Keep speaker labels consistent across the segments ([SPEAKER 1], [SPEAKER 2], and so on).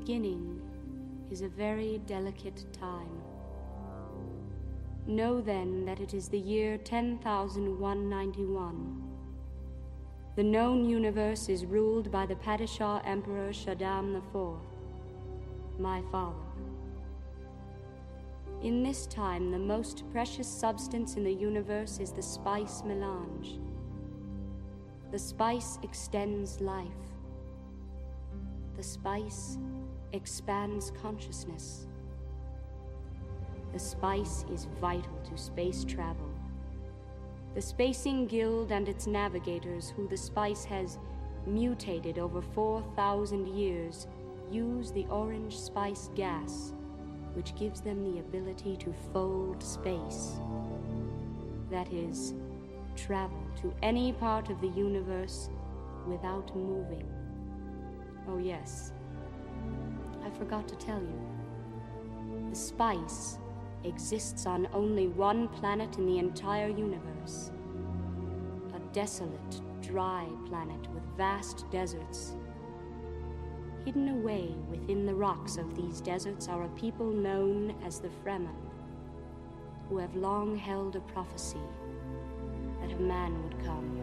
[SPEAKER 1] beginning is a very delicate time. Know then that it is the year 10,191. The known universe is ruled by the Padishah Emperor Shaddam IV, my father. In this time, the most precious substance in the universe is the spice melange. The spice extends life. The spice expands consciousness. The spice is vital to space travel. The Spacing Guild and its navigators, who the spice has mutated over 4,000 years, use the orange spice gas, which gives them the ability to fold space. That is, travel to any part of the universe without moving. Oh, yes. Forgot to tell you. The spice exists on only one planet in the entire universe. A desolate, dry planet with vast deserts. Hidden away within the rocks of these deserts are a people known as the Fremen, who have long held a prophecy that a man would come,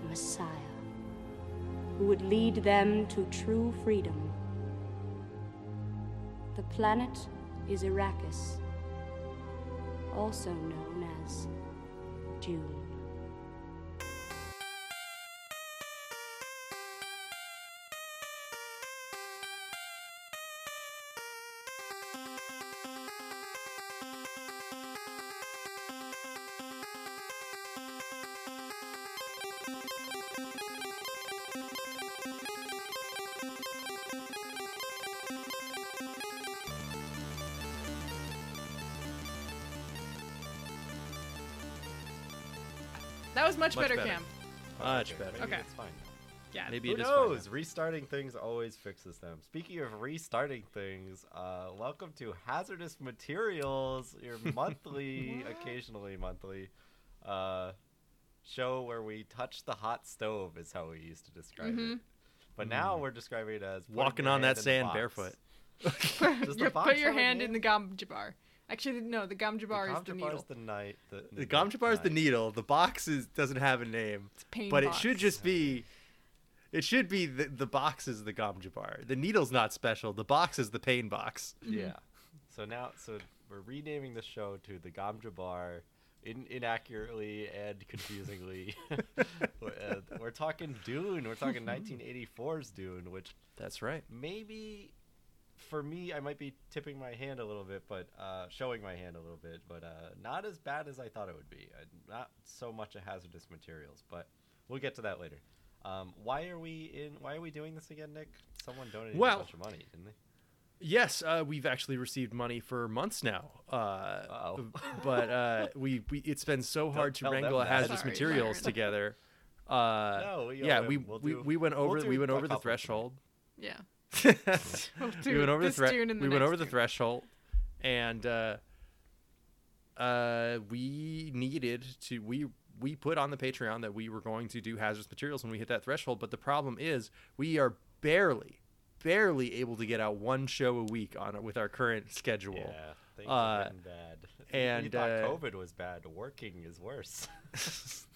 [SPEAKER 1] a Messiah, who would lead them to true freedom. Planet is Arrakis, also known as
[SPEAKER 2] Dune. Much,
[SPEAKER 3] Much
[SPEAKER 2] better,
[SPEAKER 3] better.
[SPEAKER 2] Cam.
[SPEAKER 4] Much better.
[SPEAKER 3] Maybe
[SPEAKER 2] Okay.
[SPEAKER 3] It's fine.
[SPEAKER 2] Yeah.
[SPEAKER 4] Maybe
[SPEAKER 3] Who
[SPEAKER 4] it is
[SPEAKER 3] knows?
[SPEAKER 4] fine.
[SPEAKER 3] Restarting things always fixes them. Speaking of restarting things, uh, welcome to Hazardous Materials, your monthly, occasionally monthly, uh, show where we touch the hot stove, is how we used to describe
[SPEAKER 2] Mm-hmm.
[SPEAKER 3] it. But now we're describing it as
[SPEAKER 4] Walking on that sand
[SPEAKER 3] box.
[SPEAKER 4] barefoot.
[SPEAKER 3] Does the
[SPEAKER 2] You put your hand in the gom jabbar. Actually, no, the gamja
[SPEAKER 3] The
[SPEAKER 2] is the needle.
[SPEAKER 3] is the night. The,
[SPEAKER 4] The Gom jabbar is the needle. The box is doesn't have a name,
[SPEAKER 2] It's a pain
[SPEAKER 4] but
[SPEAKER 2] box.
[SPEAKER 4] it should just be. It should be the, the box is the Gom jabbar. The needle's not special. The box is the pain box.
[SPEAKER 3] Yeah. So now, so we're renaming the show to the Gom Jabbar, in, inaccurately and confusingly. we're, uh, we're talking Dune. We're talking 1984's Dune, which
[SPEAKER 4] That's right.
[SPEAKER 3] maybe for me I might be tipping my hand a little bit, but uh, showing my hand a little bit, but uh, not as bad as I thought it would be. Uh, not so much a hazardous materials, but we'll get to that later. Um, why are we in? Why are we doing this again, Nick? Someone donated
[SPEAKER 4] Well-
[SPEAKER 3] a bunch of money, didn't they?
[SPEAKER 4] Yes, uh, we've actually received money for months now. Uh, but uh, we, we it's been so hard to
[SPEAKER 3] tell them
[SPEAKER 4] wrangle a hazardous
[SPEAKER 2] Sorry,
[SPEAKER 4] materials
[SPEAKER 2] Byron.
[SPEAKER 4] together. Uh,
[SPEAKER 3] No, we
[SPEAKER 4] yeah, we,
[SPEAKER 3] We'll
[SPEAKER 4] we,
[SPEAKER 3] do-
[SPEAKER 4] we went
[SPEAKER 3] we'll
[SPEAKER 4] over we went over the
[SPEAKER 3] couple tonight.
[SPEAKER 4] threshold.
[SPEAKER 2] Yeah.
[SPEAKER 4] we
[SPEAKER 2] do
[SPEAKER 4] went over the thre-
[SPEAKER 2] the
[SPEAKER 4] we went
[SPEAKER 2] next
[SPEAKER 4] over the
[SPEAKER 2] Dune.
[SPEAKER 4] threshold, and uh, uh, we needed to we we put on the Patreon that we were going to do hazardous materials when we hit that threshold. But the problem is we are barely barely able to get out one show a week on it with our current schedule.
[SPEAKER 3] Yeah, things
[SPEAKER 4] Uh,
[SPEAKER 3] are getting bad. we
[SPEAKER 4] and,
[SPEAKER 3] thought
[SPEAKER 4] uh,
[SPEAKER 3] COVID was bad. Working is worse.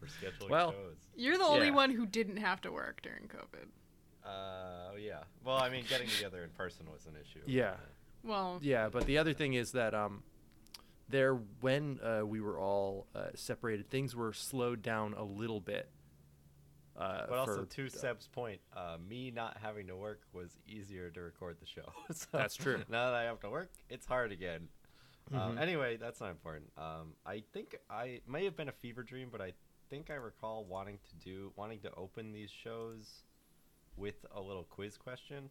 [SPEAKER 3] For scheduling
[SPEAKER 4] Well-
[SPEAKER 3] shows.
[SPEAKER 2] You're the only
[SPEAKER 4] Yeah.
[SPEAKER 2] one who didn't have to work during COVID.
[SPEAKER 3] Uh, yeah. Well, I mean, getting together in person was an issue.
[SPEAKER 4] Yeah.
[SPEAKER 2] Well,
[SPEAKER 4] Yeah, but the other thing is that um, there when uh, we were all uh, separated, things were slowed down a little bit. Uh,
[SPEAKER 3] But also,
[SPEAKER 4] for-
[SPEAKER 3] to Seb's point, uh, me not having to work was easier to record the show. so
[SPEAKER 4] That's true.
[SPEAKER 3] Now that I have to work, it's hard again. Um,
[SPEAKER 4] Mhm.
[SPEAKER 3] anyway, that's not important. Um, I think I it may have been a fever dream, but I think I recall wanting to do wanting to open these shows with a little quiz question.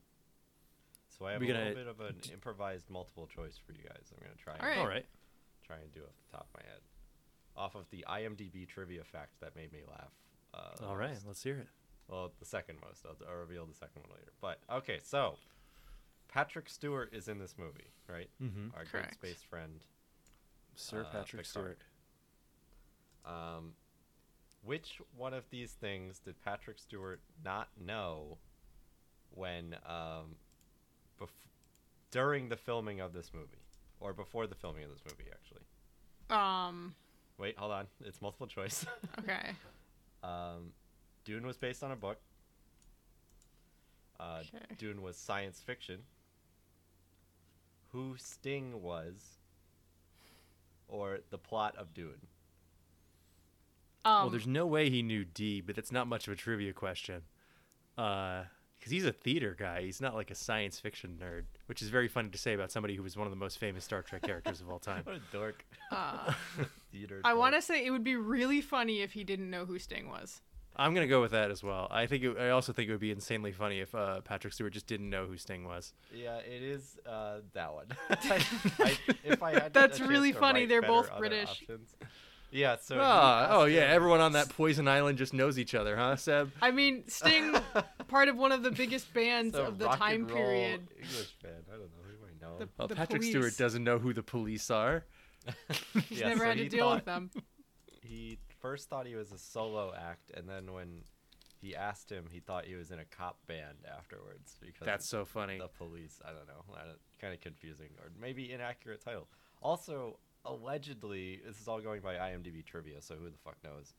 [SPEAKER 3] So I have
[SPEAKER 4] We
[SPEAKER 3] a little bit of an improvised multiple choice for you guys. I'm gonna try. and-
[SPEAKER 2] All right.
[SPEAKER 4] all right.
[SPEAKER 3] Try and do off the top of my head, off of the IMDb trivia fact that made me laugh. Uh,
[SPEAKER 4] All right,
[SPEAKER 3] most.
[SPEAKER 4] let's hear it.
[SPEAKER 3] Well, the second most. I'll, I'll reveal the second one later. But okay, so Patrick Stewart is in this movie, right?
[SPEAKER 4] Mhm.
[SPEAKER 3] Our great space friend.
[SPEAKER 4] Sir
[SPEAKER 3] Uh,
[SPEAKER 4] Patrick
[SPEAKER 3] Picard.
[SPEAKER 4] Stewart.
[SPEAKER 3] Um, which one of these things did Patrick Stewart not know when um, bef- during the filming of this movie, or before the filming of this movie, actually.
[SPEAKER 2] Um.
[SPEAKER 3] Wait, hold on. It's multiple choice.
[SPEAKER 2] Okay.
[SPEAKER 3] um, Dune was based on a book. Uh,
[SPEAKER 2] Okay.
[SPEAKER 3] Dune was science fiction. Who Sting was, or the plot of Dune.
[SPEAKER 2] Um,
[SPEAKER 4] well, there's no way he knew D, but that's not much of a trivia question. Uh, because he's a theater guy. He's not like a science fiction nerd, which is very funny to say about somebody who was one of the most famous Star Trek characters of all time.
[SPEAKER 3] What a dork.
[SPEAKER 2] uh,
[SPEAKER 3] Theater
[SPEAKER 2] I want to say it would be really funny if he didn't know who Sting was.
[SPEAKER 4] I'm gonna go with that as well. I think it, I also think it would be insanely funny if uh, Patrick Stewart just didn't know who Sting was.
[SPEAKER 3] Yeah, it is uh, that one. I, I, if I had a
[SPEAKER 2] That's really funny, they're both British.
[SPEAKER 3] options- Yeah, so. he
[SPEAKER 4] Ah, oh yeah, everyone on that poison island just knows each other, huh, Seb?
[SPEAKER 2] I mean, Sting, part of one of the biggest bands
[SPEAKER 3] It's a
[SPEAKER 2] of the
[SPEAKER 3] rock
[SPEAKER 2] time
[SPEAKER 3] and roll
[SPEAKER 2] period.
[SPEAKER 3] English band. I don't know. Who might know?
[SPEAKER 2] The-
[SPEAKER 4] Well,
[SPEAKER 2] the
[SPEAKER 4] Patrick
[SPEAKER 2] police.
[SPEAKER 4] Stewart doesn't know who the police are.
[SPEAKER 2] He's
[SPEAKER 3] Yeah,
[SPEAKER 2] never
[SPEAKER 3] so
[SPEAKER 2] had to
[SPEAKER 3] he
[SPEAKER 2] deal with them.
[SPEAKER 3] He first thought he was a solo act, and then when he asked him, he thought he was in a cop band afterwards because
[SPEAKER 4] That's so funny.
[SPEAKER 3] the police. I don't know. Kind of confusing, or maybe inaccurate title. Also, allegedly, this is all going by IMDb trivia, so who the fuck knows?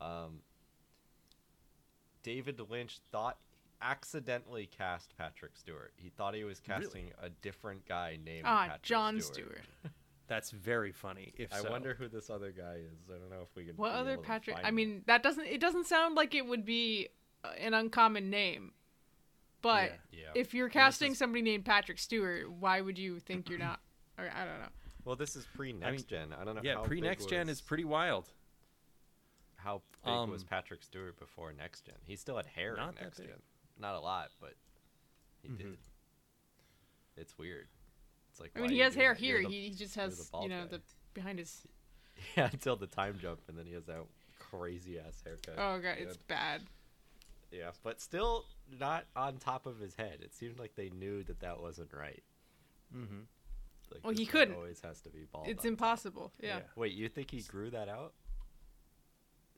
[SPEAKER 3] Um, David Lynch thought accidentally cast Patrick Stewart. He thought he was
[SPEAKER 4] Really?
[SPEAKER 3] casting a different guy named
[SPEAKER 2] Ah,
[SPEAKER 3] Patrick
[SPEAKER 2] John
[SPEAKER 3] Stewart.
[SPEAKER 2] Stewart.
[SPEAKER 4] That's very funny. If
[SPEAKER 3] I
[SPEAKER 4] so.
[SPEAKER 3] wonder who this other guy is. I don't know if we can.
[SPEAKER 2] What
[SPEAKER 3] be
[SPEAKER 2] other
[SPEAKER 3] able to
[SPEAKER 2] Patrick?
[SPEAKER 3] find
[SPEAKER 2] I
[SPEAKER 3] him.
[SPEAKER 2] mean, that doesn't. It doesn't sound like it would be uh, an uncommon name. But
[SPEAKER 3] Yeah.
[SPEAKER 2] if you're casting
[SPEAKER 3] is-
[SPEAKER 2] somebody named Patrick Stewart, why would you think you're not? Or, I don't know.
[SPEAKER 3] Well, this is pre next gen. I don't know.
[SPEAKER 4] yeah, pre next gen is pretty wild.
[SPEAKER 3] How big was
[SPEAKER 4] Um,
[SPEAKER 3] Patrick Stewart before next gen? He still had hair
[SPEAKER 4] Not
[SPEAKER 3] in next gen. Not a lot, but he
[SPEAKER 4] Mhm.
[SPEAKER 3] did. It's weird. It's like
[SPEAKER 2] I mean, he has hair here.
[SPEAKER 3] the-
[SPEAKER 2] He, he just has, you know,
[SPEAKER 3] guy.
[SPEAKER 2] the behind his.
[SPEAKER 3] yeah until the time jump, and then he has that crazy ass haircut.
[SPEAKER 2] Oh god,
[SPEAKER 3] Yeah.
[SPEAKER 2] it's bad.
[SPEAKER 3] Yeah, but still not on top of his head. It seemed like they knew that that wasn't right.
[SPEAKER 4] Mm-hmm.
[SPEAKER 3] Like,
[SPEAKER 2] Well, he couldn't.
[SPEAKER 3] Always has to be bald.
[SPEAKER 2] It's impossible. Yeah.
[SPEAKER 4] Yeah.
[SPEAKER 3] Wait, you think he grew that out?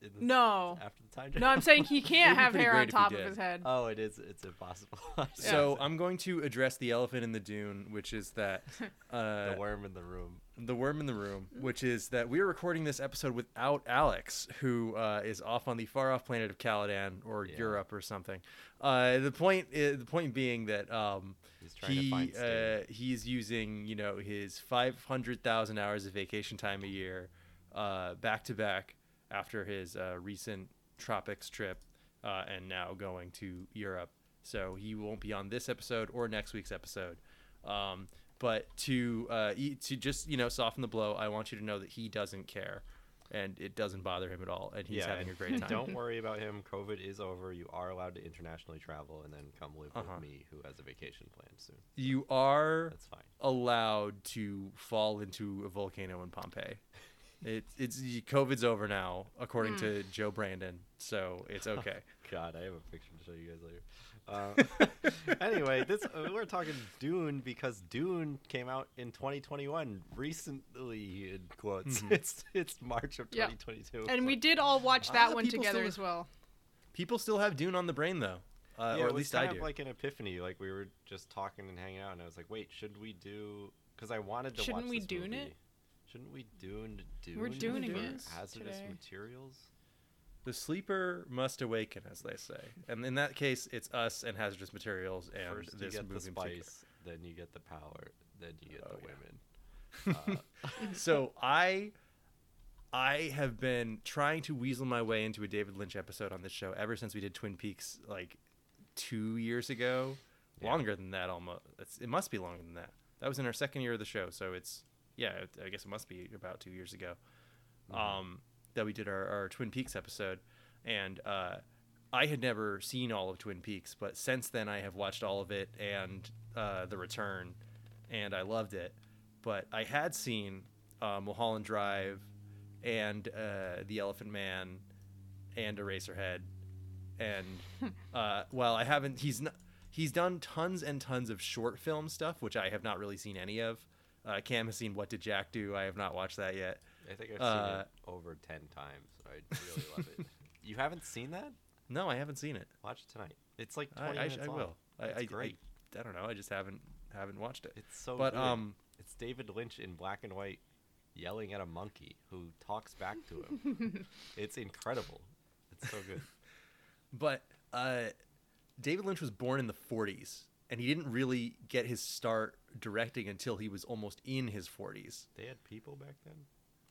[SPEAKER 3] In the-
[SPEAKER 2] No.
[SPEAKER 3] After the time jump?
[SPEAKER 2] No, I'm saying he can't have hair on top of his head.
[SPEAKER 3] Oh, it is. It's impossible.
[SPEAKER 4] So I'm going to address the elephant in the dune, which is that uh,
[SPEAKER 3] the worm in the room.
[SPEAKER 4] the worm in the room, which is that we're recording this episode without Alex, who uh, is off on the far off planet of Caladan or
[SPEAKER 3] Yeah.
[SPEAKER 4] Europe or something. Uh, the point, i the point being that um,
[SPEAKER 3] He's
[SPEAKER 4] he uh, he's using you know his 500,000 hours of vacation time a year, uh, back to back after his uh, recent tropics trip, uh, and now going to Europe. So he won't be on this episode or next week's episode. Um, but to uh, to just you know soften the blow, I want you to know that he doesn't care, and it doesn't bother him at all, and he's
[SPEAKER 3] yeah,
[SPEAKER 4] having a great time.
[SPEAKER 3] Don't worry about him. COVID is over. You are allowed to internationally travel and then come live
[SPEAKER 4] Uh-huh.
[SPEAKER 3] with me, who has a vacation planned soon.
[SPEAKER 4] You are
[SPEAKER 3] That's fine.
[SPEAKER 4] allowed to fall into a volcano in Pompeii. It, it's COVID's over now, according to Joe Brandon, so it's okay.
[SPEAKER 3] God, I have a picture to show you guys later. Uh, anyway, this uh, we're talking Dune because Dune came out in 2021 recently. In quotes,
[SPEAKER 4] Mhm.
[SPEAKER 3] it's it's March of
[SPEAKER 2] Yeah.
[SPEAKER 3] 2022.
[SPEAKER 2] And we did all watch that
[SPEAKER 4] lot
[SPEAKER 2] one together
[SPEAKER 4] still-
[SPEAKER 2] as well.
[SPEAKER 4] People still have Dune on the brain though, uh,
[SPEAKER 3] yeah,
[SPEAKER 4] or
[SPEAKER 3] it
[SPEAKER 4] at
[SPEAKER 3] was
[SPEAKER 4] least
[SPEAKER 3] kind
[SPEAKER 4] I
[SPEAKER 3] of
[SPEAKER 4] do.
[SPEAKER 3] like an epiphany. Like we were just talking and hanging out, and I was like, "Wait, should we do?" Because I wanted to
[SPEAKER 2] Shouldn't
[SPEAKER 3] watch
[SPEAKER 2] we Dune
[SPEAKER 3] movie.
[SPEAKER 2] it?
[SPEAKER 3] Shouldn't we Dune Dune?
[SPEAKER 2] We're Duning
[SPEAKER 4] it
[SPEAKER 3] Hazardous
[SPEAKER 2] today.
[SPEAKER 3] materials.
[SPEAKER 4] the sleeper must awaken, as they say, and in that case, it's us and hazardous materials and
[SPEAKER 3] First you
[SPEAKER 4] this
[SPEAKER 3] get the
[SPEAKER 4] movie particular.
[SPEAKER 3] spice, then you get the power, then you get
[SPEAKER 4] Oh,
[SPEAKER 3] the
[SPEAKER 4] yeah.
[SPEAKER 3] women. Uh,
[SPEAKER 4] so I I have been trying to weasel my way into a David Lynch episode on this show ever since we did Twin Peaks like two years ago.
[SPEAKER 3] Yeah.
[SPEAKER 4] Longer than that, almost. It's, it must be longer than that. That was in our second year of the show, so it's yeah. I guess it must be about two years ago
[SPEAKER 3] Mhm.
[SPEAKER 4] um, that we did our, our Twin Peaks episode, and uh, I had never seen all of Twin Peaks, but since then I have watched all of it and uh, The Return, and I loved it. But I had seen uh, Mulholland Drive and uh, The Elephant Man and Eraserhead, and uh, while I haven't, he's not. He's done tons and tons of short film stuff, which I have not really seen any of. Uh, Cam has seen What Did Jack Do? I have not watched that yet.
[SPEAKER 3] I think I've
[SPEAKER 4] Uh,
[SPEAKER 3] seen it over ten times. I really love it. You haven't seen that?
[SPEAKER 4] No, I haven't seen it.
[SPEAKER 3] Watch it tonight. It's like
[SPEAKER 4] I-
[SPEAKER 3] twenty
[SPEAKER 4] I
[SPEAKER 3] minutes
[SPEAKER 4] I
[SPEAKER 3] long.
[SPEAKER 4] will. I,
[SPEAKER 3] It's
[SPEAKER 4] I,
[SPEAKER 3] great.
[SPEAKER 4] I, I don't know. I just haven't haven't watched it.
[SPEAKER 3] It's so
[SPEAKER 4] but
[SPEAKER 3] good.
[SPEAKER 4] um,
[SPEAKER 3] it's David Lynch in black and white yelling at a monkey who talks back to him. it's incredible. It's so good.
[SPEAKER 4] but uh, David Lynch was born in the 40s, and he didn't really get his start directing until he was almost in his 40s.
[SPEAKER 3] They had people back then.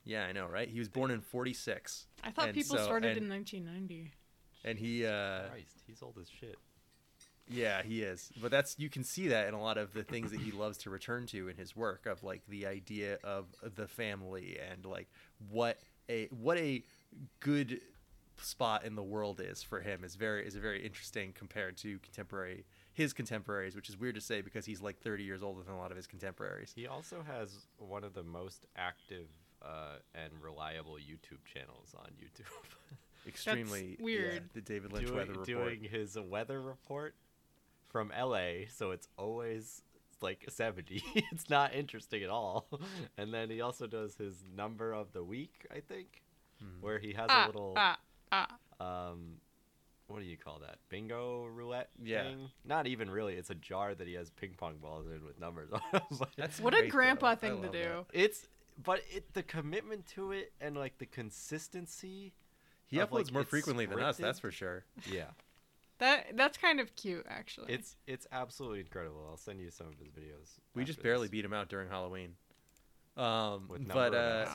[SPEAKER 4] Yeah, I know, right? He was born in 46.
[SPEAKER 2] I thought
[SPEAKER 4] And
[SPEAKER 2] people
[SPEAKER 4] so-
[SPEAKER 2] started
[SPEAKER 4] and-
[SPEAKER 2] in 1990.
[SPEAKER 4] and he uh
[SPEAKER 3] Christ, he's old as shit.
[SPEAKER 4] yeah he is but that's you can see that in a lot of the things that he loves to return to in his work of like the idea of the family and like what a what a good spot in the world is for him is very is very interesting compared to contemporary his contemporaries which is weird to say because he's like 30 years older than a lot of his contemporaries
[SPEAKER 3] He also has one of the most active uh, and reliable YouTube channels on YouTube.
[SPEAKER 4] extremely yeah,
[SPEAKER 2] weird.
[SPEAKER 4] the david lynch
[SPEAKER 3] doing,
[SPEAKER 4] weather report
[SPEAKER 3] doing his weather report from LA, so it's always like 70. it's not interesting at all. And then he also does his number of the week, I think,
[SPEAKER 4] Hmm.
[SPEAKER 3] where he has
[SPEAKER 2] Ah,
[SPEAKER 3] a little
[SPEAKER 2] ah, ah.
[SPEAKER 3] um what do you call that? Bingo roulette
[SPEAKER 4] Yeah.
[SPEAKER 3] thing? Not even really. It's a jar that he has ping pong balls in with numbers on them.
[SPEAKER 4] That's
[SPEAKER 2] What a
[SPEAKER 4] great, though.
[SPEAKER 2] grandpa
[SPEAKER 4] I
[SPEAKER 2] thing to do.
[SPEAKER 4] that.
[SPEAKER 3] it's but it the commitment to it and like the consistency.
[SPEAKER 4] he
[SPEAKER 3] of,
[SPEAKER 4] uploads
[SPEAKER 3] like,
[SPEAKER 4] more
[SPEAKER 3] it's
[SPEAKER 4] frequently than us that's for sure
[SPEAKER 3] Yeah.
[SPEAKER 2] That that's kind of cute, actually.
[SPEAKER 3] It's it's absolutely incredible. I'll send you some of his videos.
[SPEAKER 4] We just barely
[SPEAKER 3] this.
[SPEAKER 4] beat him out during Halloween. Um,
[SPEAKER 3] with
[SPEAKER 4] but uh,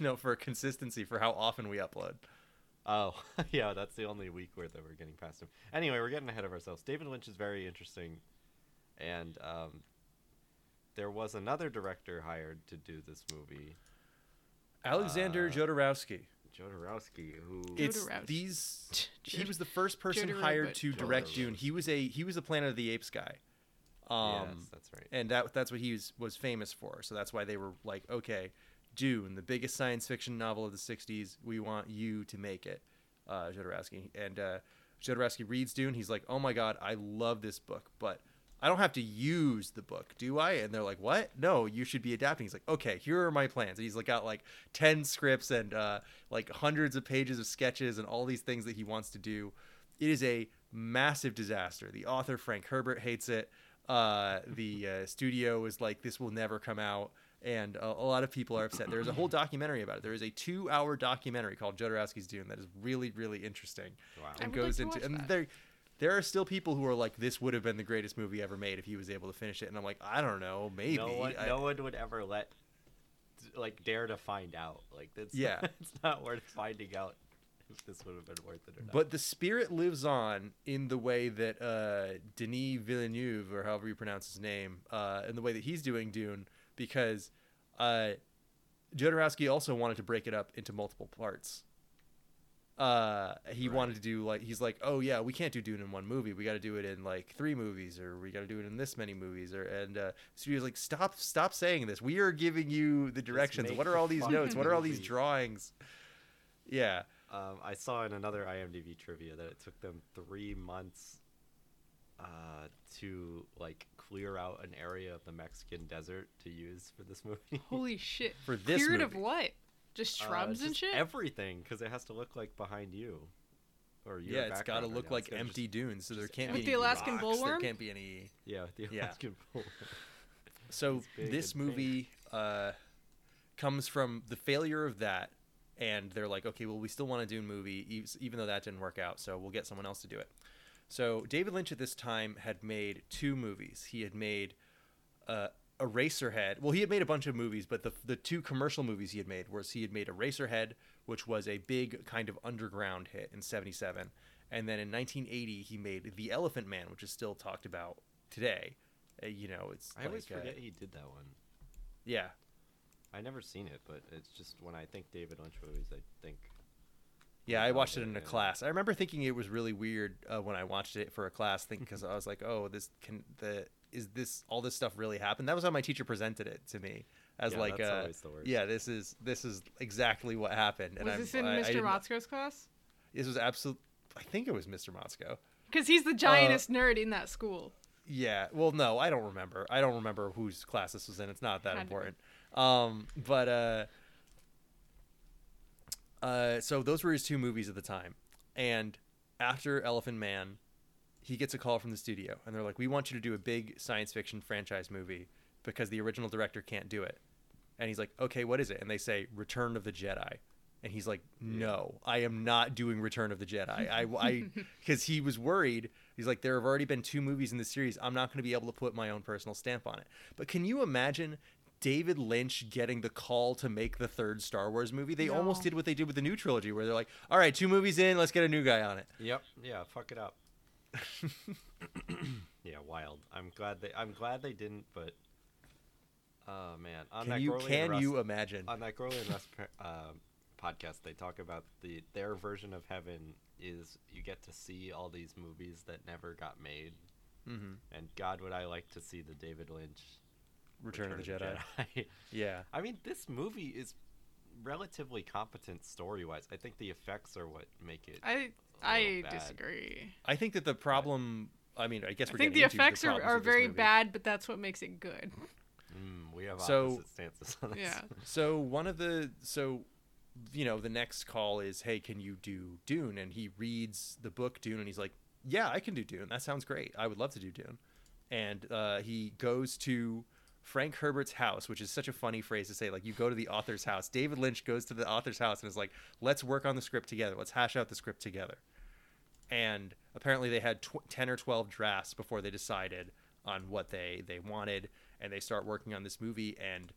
[SPEAKER 4] no, for consistency, for how often we upload.
[SPEAKER 3] Oh, yeah, that's the only week where that we're getting past him. Anyway, we're getting ahead of ourselves. David Lynch is very interesting, and um, there was another director hired to do this movie,
[SPEAKER 4] Alexander
[SPEAKER 3] Uh,
[SPEAKER 4] Jodorowsky.
[SPEAKER 3] Jodorowsky, who
[SPEAKER 4] It's
[SPEAKER 2] Jodorowsky.
[SPEAKER 4] these. He was the first person
[SPEAKER 2] Jodorowsky.
[SPEAKER 4] hired to direct
[SPEAKER 3] Jodorowsky.
[SPEAKER 4] Dune. He was a he was a Planet of the Apes guy. Um,
[SPEAKER 3] yes, that's right.
[SPEAKER 4] and that that's what he was, was famous for. So that's why they were like, okay, Dune, the biggest science fiction novel of the '60s, we want you to make it, uh, Jodorowsky. And uh, Jodorowsky reads Dune. He's like, oh my god, I love this book, but I don't have to use the book, do I? And they're like, what? No, you should be adapting. He's like, okay, here are my plans. And he's like got like ten scripts and uh, like hundreds of pages of sketches and all these things that he wants to do. It is a massive disaster. The author Frank Herbert hates it. Uh, the uh, studio is like, this will never come out, and a, a lot of people are upset. There's a whole documentary about it. There is a two-hour documentary called Jodorowsky's Dune that is really, really interesting
[SPEAKER 3] Wow.
[SPEAKER 2] I
[SPEAKER 4] and
[SPEAKER 2] would like
[SPEAKER 4] goes
[SPEAKER 2] to
[SPEAKER 4] into
[SPEAKER 2] watch
[SPEAKER 4] and
[SPEAKER 2] that.
[SPEAKER 4] there there are still people who are like this would have been the greatest movie ever made if he was able to finish it and i'm like i don't know maybe
[SPEAKER 3] no one,
[SPEAKER 4] I-
[SPEAKER 3] no one would ever let, like, dare to find out. Like, that's
[SPEAKER 4] Yeah.
[SPEAKER 3] it's not worth finding out if this would have been worth it or not.
[SPEAKER 4] but the spirit lives on in the way that uh, Denis Villeneuve, or however you pronounce his name, uh, in the way that he's doing Dune, because uh, Jodorowsky also wanted to break it up into multiple parts. Uh, he
[SPEAKER 3] Right.
[SPEAKER 4] wanted to do like he's like, oh yeah, we can't do Dune in one movie. We got to do it in like three movies, or we got to do it in this many movies, or and uh, studio's like, stop, stop saying this. We are giving you the directions. What are all these notes? What are all these drawings? Yeah.
[SPEAKER 3] Um, I saw in another IMDb trivia that it took them three months uh, to like clear out an area of the Mexican desert to use for this movie.
[SPEAKER 2] Holy shit.
[SPEAKER 4] For this
[SPEAKER 2] Cleared of what? Just
[SPEAKER 3] Uh,
[SPEAKER 2] shrubs and
[SPEAKER 3] just
[SPEAKER 2] shit?
[SPEAKER 3] Everything, because it has to look like behind you. Or your
[SPEAKER 4] yeah, it's got to
[SPEAKER 3] background right
[SPEAKER 4] look like empty
[SPEAKER 3] just-
[SPEAKER 4] dunes, so there can't
[SPEAKER 2] With
[SPEAKER 4] be
[SPEAKER 2] the
[SPEAKER 4] any
[SPEAKER 2] Alaskan
[SPEAKER 4] rocks, There can't be any.
[SPEAKER 3] yeah, with the
[SPEAKER 4] Yeah.
[SPEAKER 3] Alaskan bull.
[SPEAKER 4] So this movie uh, comes from the failure of that, and they're like, okay, well, we still want to do a movie, e- even though that didn't work out, so we'll get someone else to do it. So David Lynch at this time had made two movies. He had made uh, Eraserhead. Well, he had made a bunch of movies, but the the two commercial movies he had made was he had made Eraserhead, which was a big kind of underground hit in '77, and then in 1980 he made The Elephant Man, which is still talked about today. Uh, you know, it's
[SPEAKER 3] I always
[SPEAKER 4] like, uh,
[SPEAKER 3] forget he did that one.
[SPEAKER 4] yeah,
[SPEAKER 3] I never seen it, but it's just when I think David Lynch movies, I think
[SPEAKER 4] Yeah, I watched it in a class. I remember thinking it was really weird uh, when I watched it for a class, think because I was like, "Oh, this can the is this all this stuff really happen?" That was how my teacher presented it to me as
[SPEAKER 3] Yeah,
[SPEAKER 4] like,
[SPEAKER 3] that's
[SPEAKER 4] uh,
[SPEAKER 3] always the worst.
[SPEAKER 4] "Yeah, this is this is exactly what happened." And
[SPEAKER 2] was
[SPEAKER 4] I'm-
[SPEAKER 2] this in
[SPEAKER 4] I- I
[SPEAKER 2] Mr.
[SPEAKER 4] didn't-
[SPEAKER 2] Motzko's class?
[SPEAKER 4] This was absolute. I think it was Mr. Motzko.
[SPEAKER 2] Because he's the giantest nerd in that school.
[SPEAKER 4] Yeah. Well, no, I don't remember. I don't remember whose class this was in. It's not that
[SPEAKER 2] Had
[SPEAKER 4] important. Um, but uh, uh, so those were his two movies at the time, and after Elephant Man, he gets a call from the studio, and they're like, "We want you to do a big science fiction franchise movie because the original director can't do it." And he's like, "Okay, what is it?" And they say, "Return of the Jedi." And he's like, "No, I am not doing Return of the Jedi." I, I, because he was worried. He's like, "There have already been two movies in the series. I'm not going to be able to put my own personal stamp on it." But can you imagine David Lynch getting the call to make the third Star Wars movie? They almost did what they did with the new trilogy, where they're like, "All right, two movies in, let's get a new guy on it."
[SPEAKER 3] Yep. Yeah. Fuck it up. yeah. Wild. I'm glad they. I'm glad they didn't. But. Oh man. On
[SPEAKER 4] Can
[SPEAKER 3] that
[SPEAKER 4] you can
[SPEAKER 3] Russ-
[SPEAKER 4] you imagine?
[SPEAKER 3] on that Gorley and Russ uh, podcast, they talk about the their version of heaven is you get to see all these movies that never got made,
[SPEAKER 4] hmm
[SPEAKER 3] and God, would I like to see the David Lynch
[SPEAKER 4] Return, of the Jedi.
[SPEAKER 3] Jedi.
[SPEAKER 4] Yeah.
[SPEAKER 3] I mean, this movie is relatively competent story wise. I think the effects are what make it.
[SPEAKER 2] I
[SPEAKER 3] a
[SPEAKER 2] I
[SPEAKER 3] little bad.
[SPEAKER 2] disagree.
[SPEAKER 4] I think that the problem. I mean, I guess
[SPEAKER 2] I
[SPEAKER 4] we're
[SPEAKER 2] think the
[SPEAKER 4] getting into
[SPEAKER 2] effects are, are very
[SPEAKER 4] movie.
[SPEAKER 2] bad, but that's what makes it good.
[SPEAKER 3] Mm, we have
[SPEAKER 4] So-
[SPEAKER 3] opposite stances on this.
[SPEAKER 2] Yeah.
[SPEAKER 4] So one of the so you know the next call is hey can you do Dune and he reads the book Dune and he's like yeah I can do Dune that sounds great I would love to do Dune and uh, he goes to Frank Herbert's house which is such a funny phrase to say like you go to the author's house. David Lynch goes to the author's house and is like let's work on the script together. Let's hash out the script together. And apparently they had tw- 10 or 12 drafts before they decided on what they they wanted and they start working on this movie and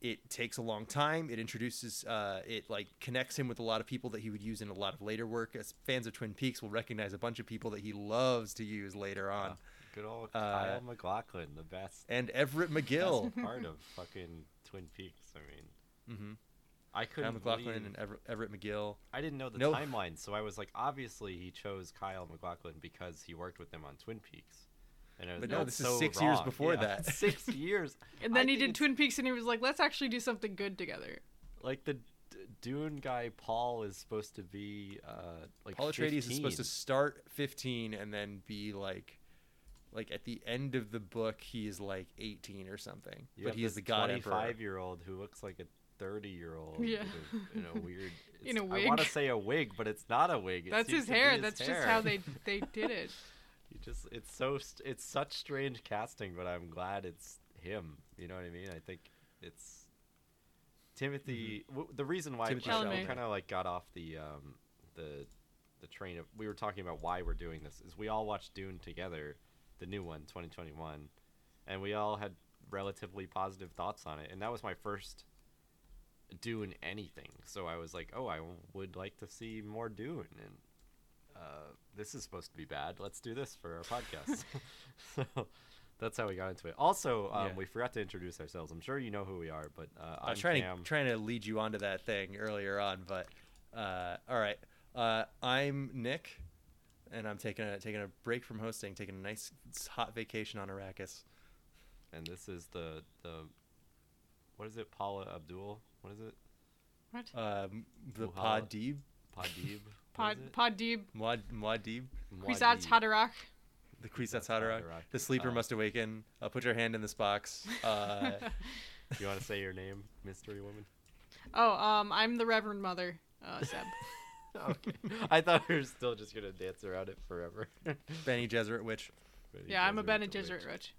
[SPEAKER 4] it takes a long time. It introduces uh, it like connects him with a lot of people that he would use in a lot of later work. As fans of twin peaks will recognize a bunch of people that he loves to use later on
[SPEAKER 3] Good old
[SPEAKER 4] Uh,
[SPEAKER 3] Kyle MacLachlan, the best,
[SPEAKER 4] and everett mcgill
[SPEAKER 3] best part of fucking Twin Peaks. I mean,
[SPEAKER 4] mm-hmm.
[SPEAKER 3] I couldn't
[SPEAKER 4] MacLachlan
[SPEAKER 3] believe
[SPEAKER 4] and everett, everett mcgill
[SPEAKER 3] I didn't know the
[SPEAKER 4] No.
[SPEAKER 3] timeline, so I was like, obviously he chose Kyle MacLachlan because he worked with them on Twin Peaks. And I was,
[SPEAKER 4] But no,
[SPEAKER 3] "That's
[SPEAKER 4] this is
[SPEAKER 3] so
[SPEAKER 4] six years before
[SPEAKER 3] Yeah,
[SPEAKER 4] that.
[SPEAKER 3] six years.
[SPEAKER 2] And
[SPEAKER 3] I
[SPEAKER 2] then he did
[SPEAKER 3] it's-
[SPEAKER 2] Twin Peaks, and he was like, "Let's actually do something good together."
[SPEAKER 3] Like the D- Dune guy, Paul is supposed to be uh, like
[SPEAKER 4] paul atreides is supposed to start 15 and then be like like at the end of the book he is like 18 or something.
[SPEAKER 3] You
[SPEAKER 4] but
[SPEAKER 3] have
[SPEAKER 4] he is
[SPEAKER 3] this
[SPEAKER 4] the god
[SPEAKER 3] 25 year old who looks like a 30 year old
[SPEAKER 2] Yeah.
[SPEAKER 3] in a weird
[SPEAKER 2] In a
[SPEAKER 3] it's- I want to say a wig but it's not a wig. It
[SPEAKER 2] That's his hair.
[SPEAKER 3] his
[SPEAKER 2] That's
[SPEAKER 3] hair.
[SPEAKER 2] just how they they did it.
[SPEAKER 3] You just it's so it's such strange casting but i'm glad it's him. You know what i mean? I think it's timothy w- the reason why
[SPEAKER 4] Timothy
[SPEAKER 3] we kind of like got off the um the the train of we were talking about why we're doing this is we all watched dune together the new one 2021 and we all had relatively positive thoughts on it and that was my first dune anything so i was like oh i would like to see more dune and uh, this is supposed to be bad. Let's do this for our podcast. so that's how we got into it. Also, um,
[SPEAKER 4] Yeah.
[SPEAKER 3] we forgot to introduce ourselves. I'm sure you know who we are, but uh,
[SPEAKER 4] I
[SPEAKER 3] I'm
[SPEAKER 4] was trying
[SPEAKER 3] Cam.
[SPEAKER 4] to trying to lead you onto that thing earlier on, but uh, all right. Uh, I'm Nick, and I'm taking a taking a break from hosting, taking a nice hot vacation on Arrakis.
[SPEAKER 3] and this is the the what is it? Paula Abdul. What is it?
[SPEAKER 2] What?
[SPEAKER 4] Um, the
[SPEAKER 3] Muhala.
[SPEAKER 4] Padib,
[SPEAKER 3] Padib.
[SPEAKER 2] Pod Poddeeb,
[SPEAKER 4] Muad, Muad'Dib,
[SPEAKER 2] Kwisatz Haderach.
[SPEAKER 4] the Kwisatz
[SPEAKER 3] Kwisatz
[SPEAKER 4] Haderach.
[SPEAKER 3] Haderach.
[SPEAKER 4] The sleeper
[SPEAKER 3] Uh,
[SPEAKER 4] must awaken. Uh, put your hand in this box. Uh,
[SPEAKER 3] You want to say your name, mystery woman?
[SPEAKER 2] Oh, um, I'm the Reverend Mother, uh, Seb.
[SPEAKER 3] okay. I thought we were still just gonna dance around it forever.
[SPEAKER 4] Bene Gesserit Witch.
[SPEAKER 2] yeah, I'm a Bene
[SPEAKER 3] Gesserit witch.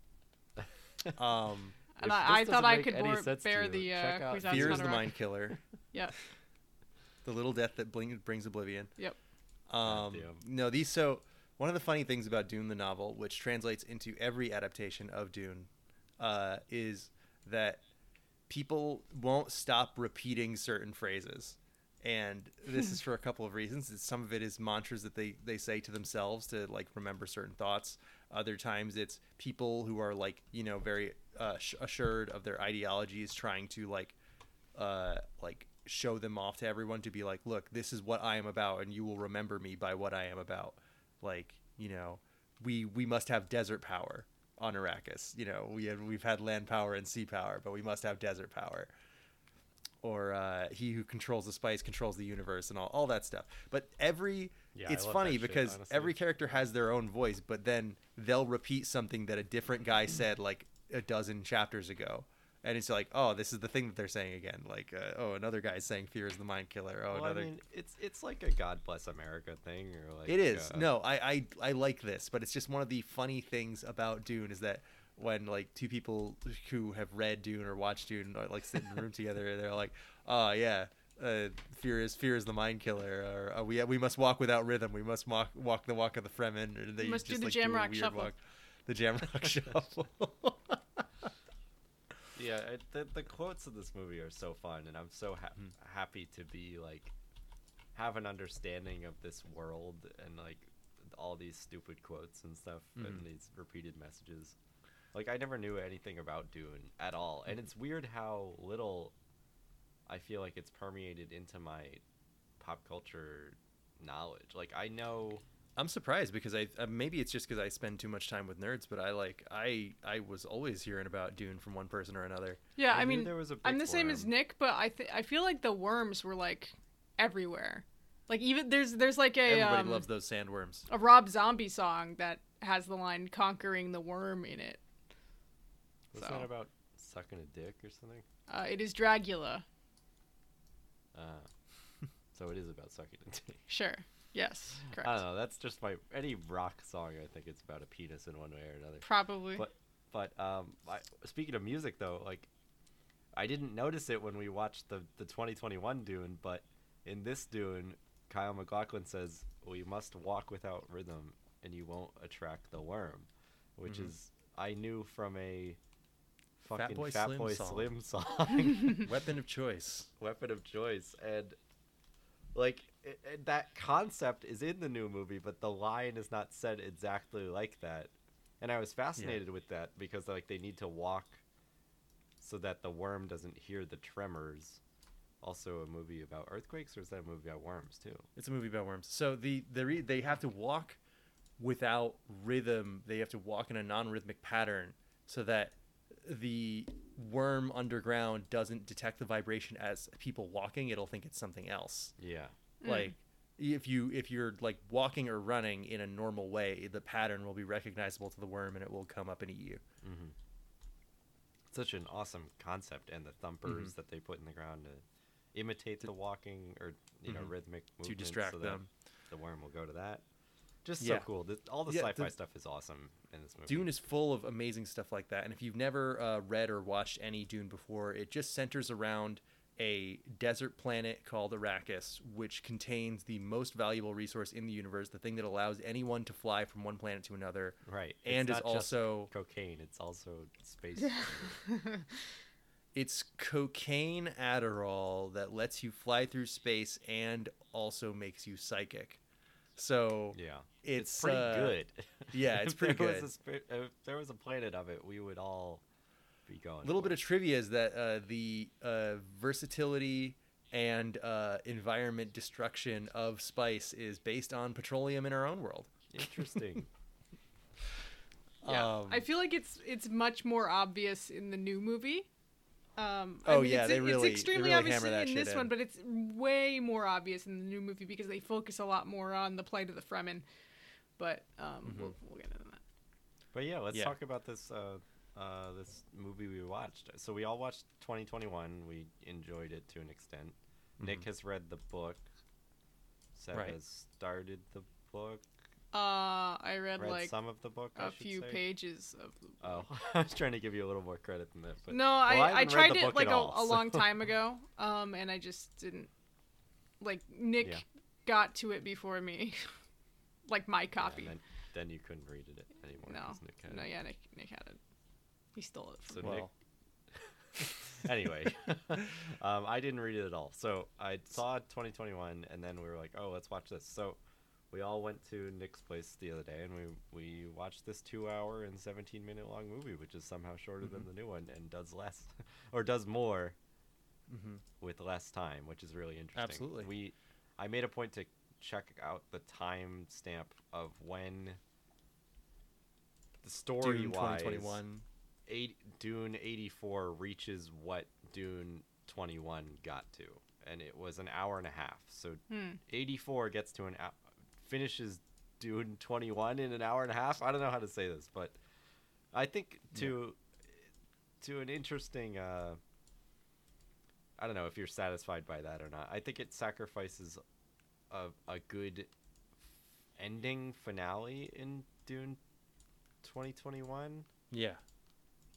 [SPEAKER 2] witch.
[SPEAKER 4] Um,
[SPEAKER 2] And I, I thought I could
[SPEAKER 3] any
[SPEAKER 2] more bear the uh,
[SPEAKER 3] out
[SPEAKER 4] Fear is the mind killer.
[SPEAKER 2] Yeah.
[SPEAKER 4] the little death that bling, brings oblivion.
[SPEAKER 2] Yep.
[SPEAKER 4] Um, no, these so one of the funny things about Dune the novel, which translates into every adaptation of Dune, uh, is that people won't stop repeating certain phrases, and this is for a couple of reasons. It's, some of it is mantras that they they say to themselves to like remember certain thoughts. Other times it's people who are like you know very uh, sh- assured of their ideologies, trying to like uh, like show them off to everyone to be like, look, this is what I am about, and you will remember me by what I am about. Like, you know, we we must have desert power on Arrakis. You know, we have, we've had land power and sea power, but we must have desert power. Or uh, he who controls the spice controls the universe and all, all that stuff. But every
[SPEAKER 3] Yeah,
[SPEAKER 4] it's funny
[SPEAKER 3] shit,
[SPEAKER 4] because
[SPEAKER 3] honestly.
[SPEAKER 4] every character has their own voice, but then they'll repeat something that a different guy said like a dozen chapters ago, and it's like, oh, this is the thing that they're saying again. Like, uh, oh, another guy's saying fear is the mind killer. Oh,
[SPEAKER 3] well,
[SPEAKER 4] another.
[SPEAKER 3] I mean, it's it's like a God bless America thing, or like
[SPEAKER 4] it is.
[SPEAKER 3] uh,
[SPEAKER 4] no, I, I I like this, but it's just one of the funny things about Dune is that when like two people who have read Dune or watched Dune or, like sit in a room together, they're like, oh yeah. Uh, fear is fear is the mind killer, or uh, we we must walk without rhythm. We must walk walk the walk of the Fremen. Or they
[SPEAKER 2] must do the
[SPEAKER 4] like,
[SPEAKER 2] Jamrock
[SPEAKER 4] a weird
[SPEAKER 2] Shuffle.
[SPEAKER 4] Walk. The Jamrock Shuffle.
[SPEAKER 3] Yeah, it, the the quotes of this movie are so fun, and I'm so ha-
[SPEAKER 4] Hmm.
[SPEAKER 3] happy to be like have an understanding of this world and like all these stupid quotes and stuff
[SPEAKER 4] Mhm.
[SPEAKER 3] and these repeated messages. Like I never knew anything about Dune at all, and it's weird how little I feel like it's permeated into my pop culture knowledge. Like I know
[SPEAKER 4] I'm surprised because I uh, maybe it's just because I spend too much time with nerds, but I like I I was always hearing about Dune from one person or another.
[SPEAKER 2] Yeah,
[SPEAKER 3] I
[SPEAKER 2] I, mean,
[SPEAKER 3] there was a
[SPEAKER 2] I'm the same as. Nick, but I th- I feel like the worms were like everywhere. Like even there's there's like a
[SPEAKER 4] Everybody
[SPEAKER 2] um,
[SPEAKER 4] loves those sandworms.
[SPEAKER 2] a Rob Zombie song that has the line "conquering the worm" in it.
[SPEAKER 3] Was
[SPEAKER 2] So.
[SPEAKER 3] that about sucking a dick or something.
[SPEAKER 2] Uh, it is Dragula.
[SPEAKER 3] Uh, so it is about sucking a dick.
[SPEAKER 2] Sure. Yes. Correct.
[SPEAKER 3] I don't know. That's just my any rock song. I think it's about a penis in one way or another.
[SPEAKER 2] Probably.
[SPEAKER 3] But but um, I, speaking of music though, like I didn't notice it when we watched the the 2021 Dune, but in this Dune, Kyle MacLachlan says we must walk without rhythm, and you won't attract the worm, which
[SPEAKER 4] Mhm.
[SPEAKER 3] is I knew from a fucking
[SPEAKER 4] Fatboy
[SPEAKER 3] Fat
[SPEAKER 4] Slim
[SPEAKER 3] Boy
[SPEAKER 4] song.
[SPEAKER 3] Slim song.
[SPEAKER 4] Weapon of choice.
[SPEAKER 3] weapon of choice and like it, it- that concept is in the new movie but the line is not said exactly like that and i was fascinated with that because like they need to walk so that the worm doesn't hear the tremors also a movie about earthquakes or is that a movie about worms too
[SPEAKER 4] It's a movie about worms. So the the re- they have to walk without rhythm. They have to walk in a non-rhythmic pattern so that the worm underground doesn't detect the vibration as people walking. It'll think it's something else.
[SPEAKER 3] yeah
[SPEAKER 2] Mm.
[SPEAKER 4] Like if you if you're like walking or running in a normal way, the pattern will be recognizable to the worm and it will come up and eat you.
[SPEAKER 3] mm-hmm. such an awesome concept and the thumpers that they put in the ground to imitate the walking or you know
[SPEAKER 4] Mhm.
[SPEAKER 3] rhythmic
[SPEAKER 4] To distract
[SPEAKER 3] so
[SPEAKER 4] them.
[SPEAKER 3] the worm will go to that. Just
[SPEAKER 4] Yeah.
[SPEAKER 3] so cool. This, all the
[SPEAKER 4] Yeah,
[SPEAKER 3] sci-fi
[SPEAKER 4] the-
[SPEAKER 3] stuff is awesome in this movie.
[SPEAKER 4] Dune is full of amazing stuff like that. And if you've never uh, read or watched any Dune before, it just centers around a desert planet called Arrakis, which contains the most valuable resource in the universe, the thing that allows anyone to fly from one planet to another,
[SPEAKER 3] right,
[SPEAKER 4] and
[SPEAKER 3] it's
[SPEAKER 4] is
[SPEAKER 3] just
[SPEAKER 4] also
[SPEAKER 3] cocaine. It's also space.
[SPEAKER 4] it's cocaine Adderall that lets you fly through space and also makes you psychic. So
[SPEAKER 3] yeah,
[SPEAKER 4] it's,
[SPEAKER 3] pretty
[SPEAKER 4] uh,
[SPEAKER 3] good.
[SPEAKER 4] yeah, it's pretty
[SPEAKER 3] there
[SPEAKER 4] good.
[SPEAKER 3] Was a, if there was a planet of it, we would all be going.
[SPEAKER 4] A little bit
[SPEAKER 3] it.
[SPEAKER 4] of trivia is that uh, the uh, versatility and uh, environment destruction of spice is based on petroleum in our own world.
[SPEAKER 3] interesting.
[SPEAKER 2] Yeah,
[SPEAKER 4] Um,
[SPEAKER 2] I feel like it's it's much more obvious in the new movie. Um,
[SPEAKER 4] Oh,
[SPEAKER 2] I mean,
[SPEAKER 4] yeah,
[SPEAKER 2] it's,
[SPEAKER 4] they
[SPEAKER 2] it's
[SPEAKER 4] really- they
[SPEAKER 2] extremely
[SPEAKER 4] really
[SPEAKER 2] obvious
[SPEAKER 4] hammer
[SPEAKER 2] in
[SPEAKER 4] that shit
[SPEAKER 2] this one, but it's way more obvious in the new movie because they focus a lot more on the plight of the Fremen. But um, we'll, we'll get into that.
[SPEAKER 3] But yeah, let's
[SPEAKER 4] Yeah.
[SPEAKER 3] talk about this uh, uh, this movie we watched. So we all watched 2021. We enjoyed it to an extent. Nick has read the book. Seb
[SPEAKER 4] Mm-hmm. Right.
[SPEAKER 3] has started the book.
[SPEAKER 2] Uh, I read,
[SPEAKER 3] Read
[SPEAKER 2] like
[SPEAKER 3] some of the book. I
[SPEAKER 2] a
[SPEAKER 3] should
[SPEAKER 2] few
[SPEAKER 3] say.
[SPEAKER 2] pages of. The
[SPEAKER 3] Oh, I was trying to give you a little more credit than that. But
[SPEAKER 2] no,
[SPEAKER 3] Well,
[SPEAKER 2] I, I,
[SPEAKER 3] haven't
[SPEAKER 2] tried it like
[SPEAKER 3] at
[SPEAKER 2] a,
[SPEAKER 3] all,
[SPEAKER 2] a long time ago, um, and I just didn't. Like Nick
[SPEAKER 3] Yeah.
[SPEAKER 2] got to it before me, like my
[SPEAKER 3] Yeah,
[SPEAKER 2] copy.
[SPEAKER 3] then, then you couldn't read it anymore.
[SPEAKER 2] no,
[SPEAKER 3] 'cause Nick had
[SPEAKER 2] no,
[SPEAKER 3] it.
[SPEAKER 2] yeah, Nick, Nick had it. He stole it. From
[SPEAKER 3] So
[SPEAKER 2] me.
[SPEAKER 3] Nick.
[SPEAKER 4] Well,
[SPEAKER 3] anyway, um, I didn't read it at all. So I saw 2021, and then we were like, "Oh, let's watch this." So we all went to Nick's place the other day, and we we watched this two-hour and 17-minute long movie, which is somehow shorter than the new one and does less, or does more
[SPEAKER 4] mhm.
[SPEAKER 3] with less time, which is really interesting.
[SPEAKER 4] Absolutely.
[SPEAKER 3] We, I made a point to check out the time stamp of when the story
[SPEAKER 4] Dune
[SPEAKER 3] wise
[SPEAKER 4] 2021.
[SPEAKER 3] eight, Dune 84 reaches what Dune 21 got to, and it was an hour and a half. So
[SPEAKER 2] Hmm.
[SPEAKER 3] 84 gets to an hour, finishes Dune 21 in an hour and a half. I don't know how to say this, but I think to to an interesting. Uh, I don't know if you're satisfied by that or not. I think it sacrifices a a good ending finale in Dune 2021
[SPEAKER 4] Yeah.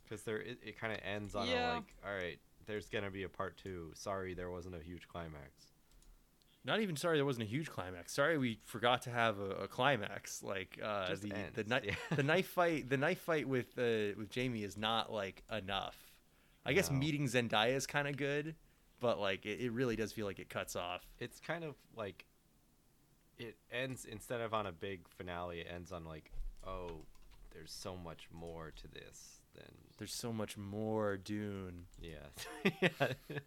[SPEAKER 3] because there it, it kind of ends on
[SPEAKER 2] Yeah.
[SPEAKER 3] a like, all right, there's gonna be a part two. Sorry, there wasn't a huge climax.
[SPEAKER 4] Not even sorry there wasn't a huge climax. Sorry we forgot to have a, a climax. Like uh, the the
[SPEAKER 3] ends,
[SPEAKER 4] knife
[SPEAKER 3] yeah.
[SPEAKER 4] the knife fight the knife fight with uh, with Jamis is not like enough. I guess meeting Zendaya is kind of good, but like it, it really does feel like it cuts off.
[SPEAKER 3] It's kind of like it ends instead of on a big finale. It ends on like, oh, there's so much more to this than
[SPEAKER 4] There's so much more Dune.
[SPEAKER 3] yeah, yeah.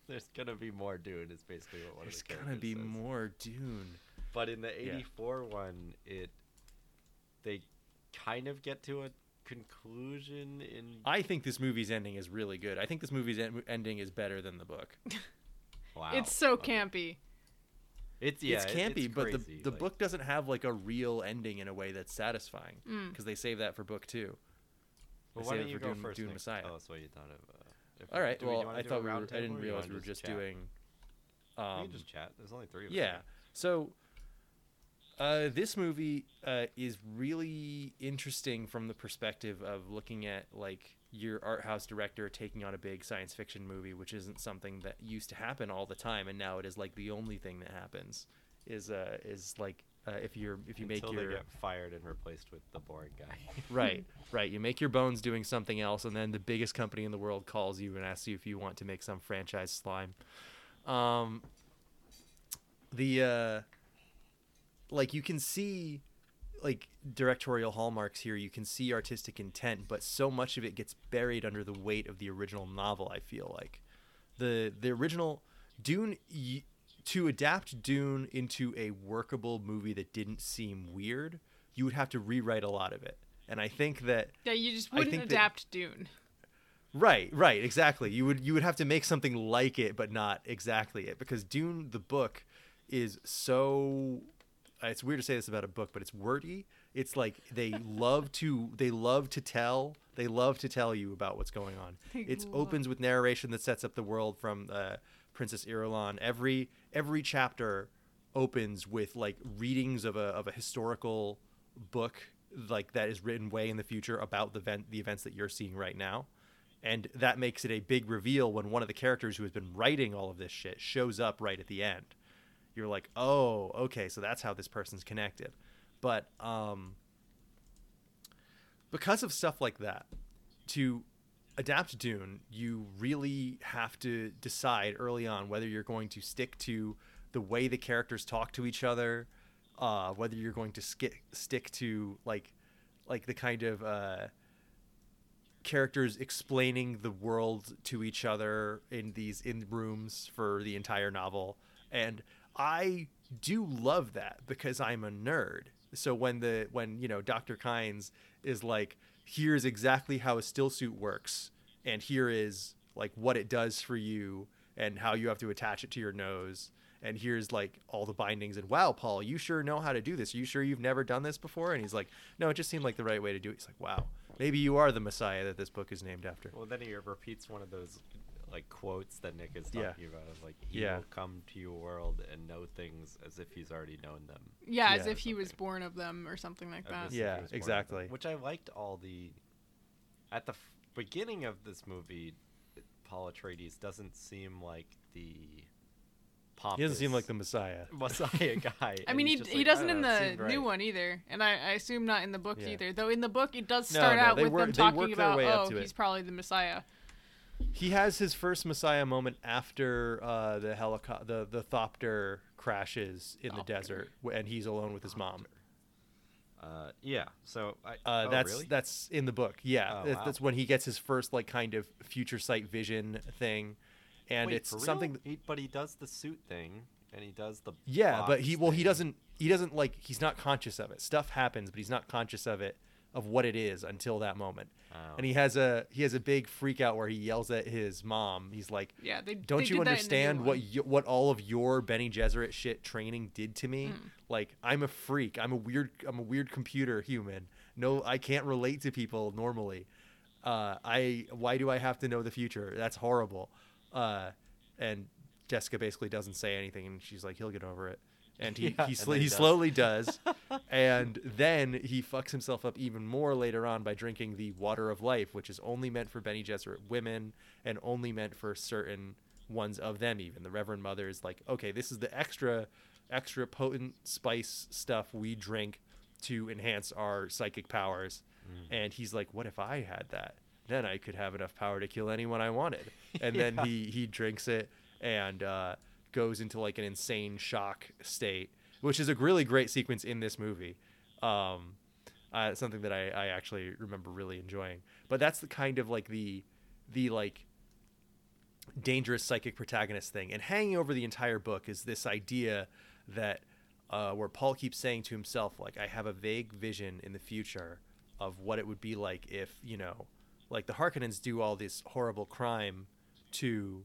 [SPEAKER 3] There's gonna be more Dune. Is basically what one
[SPEAKER 4] There's
[SPEAKER 3] of the
[SPEAKER 4] gonna be
[SPEAKER 3] says.
[SPEAKER 4] more Dune.
[SPEAKER 3] But in the
[SPEAKER 4] Yeah.
[SPEAKER 3] '84 one, it they kind of get to a conclusion in
[SPEAKER 4] I think this movie's ending is really good. I think this movie's en- ending is better than the book.
[SPEAKER 3] wow.
[SPEAKER 2] It's so
[SPEAKER 3] okay.
[SPEAKER 2] campy.
[SPEAKER 3] It's yeah,
[SPEAKER 4] it's campy,
[SPEAKER 3] it's
[SPEAKER 4] but the the
[SPEAKER 3] like-
[SPEAKER 4] book doesn't have like a real ending in a way that's satisfying
[SPEAKER 2] Mm.
[SPEAKER 4] because they save that for book two.
[SPEAKER 3] Well,
[SPEAKER 4] I
[SPEAKER 3] why
[SPEAKER 4] saved
[SPEAKER 3] don't you
[SPEAKER 4] for
[SPEAKER 3] go
[SPEAKER 4] Dune-
[SPEAKER 3] first?
[SPEAKER 4] Dune
[SPEAKER 3] Nick?
[SPEAKER 4] Messiah.
[SPEAKER 3] Tell us what you thought of. Uh, if
[SPEAKER 4] All right.
[SPEAKER 3] do we-
[SPEAKER 4] well, I thought we were. I didn't realize we were just
[SPEAKER 3] chat?
[SPEAKER 4] doing.
[SPEAKER 3] we
[SPEAKER 4] Um,
[SPEAKER 3] can just chat. There's only three of us.
[SPEAKER 4] yeah.
[SPEAKER 3] here.
[SPEAKER 4] So, uh, this movie uh, is really interesting from the perspective of looking at like your art house director taking on a big science fiction movie, which isn't something that used to happen all the time, and now it is like the only thing that happens. Is uh is like uh, if you're if you
[SPEAKER 3] Until
[SPEAKER 4] make your
[SPEAKER 3] get fired and replaced with the boring guy.
[SPEAKER 4] right right. You make your bones doing something else and then the biggest company in the world calls you and asks you if you want to make some franchise slime. Um the uh like you can see like directorial hallmarks here. You can see artistic intent but so much of it gets buried under the weight of the original novel i feel like. The the original dune y- to adapt dune into a workable movie that didn't seem weird you would have to rewrite a lot of it and i think that
[SPEAKER 2] Yeah, you just wouldn't
[SPEAKER 4] think that-
[SPEAKER 2] adapt Dune.
[SPEAKER 4] Right, right, exactly. You would you would have to make something like it, but not exactly it, because Dune the book is so. It's weird to say this about a book, but it's wordy. It's like they love to they love to tell they love to tell you about what's going on. It opens with narration that sets up the world from uh, Princess Irulan. Every every chapter opens with like readings of a of a historical book like that is written way in the future about the event the events that you're seeing right now and that makes it a big reveal when one of the characters who has been writing all of this shit shows up right at the end you're like oh okay so that's how this person's connected but um because of stuff like that to adapt dune you really have to decide early on whether you're going to stick to the way the characters talk to each other uh, whether you're going to ski- stick to like like the kind of uh, characters explaining the world to each other in these in rooms for the entire novel. And i do love that because i'm a nerd. So when the when you know dr kynes is like here's exactly how a still suit works and here is like what it does for you and how you have to attach it to your nose. And here's like all the bindings and wow paul you sure know how to do this. Are you sure you've never done this before? And he's like no it just seemed like the right way to do it. He's like wow maybe you are the messiah that this book is named after.
[SPEAKER 3] Well, then he repeats one of those like quotes that Nick is talking
[SPEAKER 4] Yeah.
[SPEAKER 3] about of like he
[SPEAKER 4] Yeah.
[SPEAKER 3] will come to your world and know things as if he's already known them.
[SPEAKER 2] Yeah, as
[SPEAKER 4] Yeah.
[SPEAKER 2] if he was born of them or something like that.
[SPEAKER 4] Yeah,
[SPEAKER 3] was them.
[SPEAKER 4] exactly.
[SPEAKER 3] Which I liked all the at the f- beginning of this movie. Paul Atreides doesn't seem like the pompous
[SPEAKER 4] he doesn't seem like the messiah
[SPEAKER 3] Messiah guy.
[SPEAKER 2] I mean, he,
[SPEAKER 3] just
[SPEAKER 2] he
[SPEAKER 3] like, I
[SPEAKER 2] doesn't in
[SPEAKER 3] know,
[SPEAKER 2] the
[SPEAKER 3] seemed
[SPEAKER 2] new
[SPEAKER 3] right.
[SPEAKER 2] one either, and I, I assume not in the book
[SPEAKER 4] Yeah.
[SPEAKER 2] either. Though in the book, it does start
[SPEAKER 4] no,
[SPEAKER 2] out with
[SPEAKER 4] work-
[SPEAKER 2] them talking about, oh,
[SPEAKER 4] to it.
[SPEAKER 2] he's probably the Messiah.
[SPEAKER 4] He has his first messiah moment after uh, the helicopter the, the thopter crashes in the
[SPEAKER 2] Thopter.
[SPEAKER 4] desert and he's alone with his mom
[SPEAKER 3] Uh, yeah. So I.
[SPEAKER 4] Uh,
[SPEAKER 3] oh,
[SPEAKER 4] that's
[SPEAKER 3] really?
[SPEAKER 4] that's in the book. Yeah,
[SPEAKER 3] Oh, wow.
[SPEAKER 4] that's when he gets his first like kind of future sight vision thing, and
[SPEAKER 3] Wait,
[SPEAKER 4] it's something. that-
[SPEAKER 3] He, but he does the suit thing, and he does the.
[SPEAKER 4] yeah, but he well he doesn't he doesn't like he's not conscious of it. Stuff happens, but he's not conscious of it of what it is until that moment.
[SPEAKER 3] Oh.
[SPEAKER 4] And he has a he has a big freak out where he yells at his mom. He's like,
[SPEAKER 2] Yeah, they
[SPEAKER 4] don't
[SPEAKER 2] they
[SPEAKER 4] you
[SPEAKER 2] did that in the new
[SPEAKER 4] understand what you, what all of your Bene Gesserit shit training did to me?
[SPEAKER 2] Hmm.
[SPEAKER 4] Like I'm a freak. I'm a weird I'm a weird computer human. No, I can't relate to people normally. Uh, I why do I have to know the future? That's horrible. Uh, and Jessica basically doesn't say anything, and she's like, he'll get over it. And he
[SPEAKER 3] Yeah,
[SPEAKER 4] he, sl- he
[SPEAKER 3] he
[SPEAKER 4] slowly does, and then he fucks himself up even more later on by drinking the water of life, which is only meant for Bene Gesserit women and only meant for certain ones of them. Even the Reverend Mother is like, okay, this is the extra, extra potent spice stuff we drink to enhance our psychic powers. And he's like, what if I had that? Then I could have enough power to kill anyone I wanted. And then he he drinks it and uh, goes into like an insane shock state, which is a really great sequence in this movie. Um, uh, something that I, I actually remember really enjoying. But that's the kind of like the the like dangerous psychic protagonist thing. And hanging over the entire book is this idea that uh, where Paul keeps saying to himself, like, I have a vague vision in the future of what it would be like if, you know, like the Harkonnens do all this horrible crime to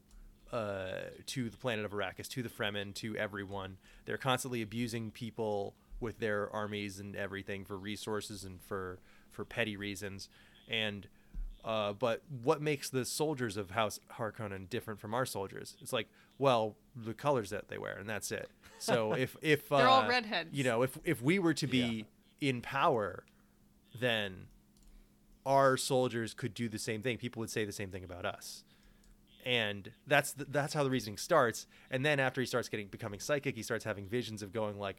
[SPEAKER 4] uh, to the planet of Arrakis, to the Fremen, to everyone. They're constantly abusing people with their armies and everything for resources and for for petty reasons. And uh, but what makes the soldiers of House Harkonnen different from our soldiers? It's like, well, the colors that they wear, and that's it. So if if
[SPEAKER 2] They're all
[SPEAKER 4] uh,
[SPEAKER 2] redheads.
[SPEAKER 4] you know, if if we were to be in power, then our soldiers could do the same thing. People would say the same thing about us, and that's the, that's how the reasoning starts. And then after he starts getting becoming psychic, he starts having visions of going like,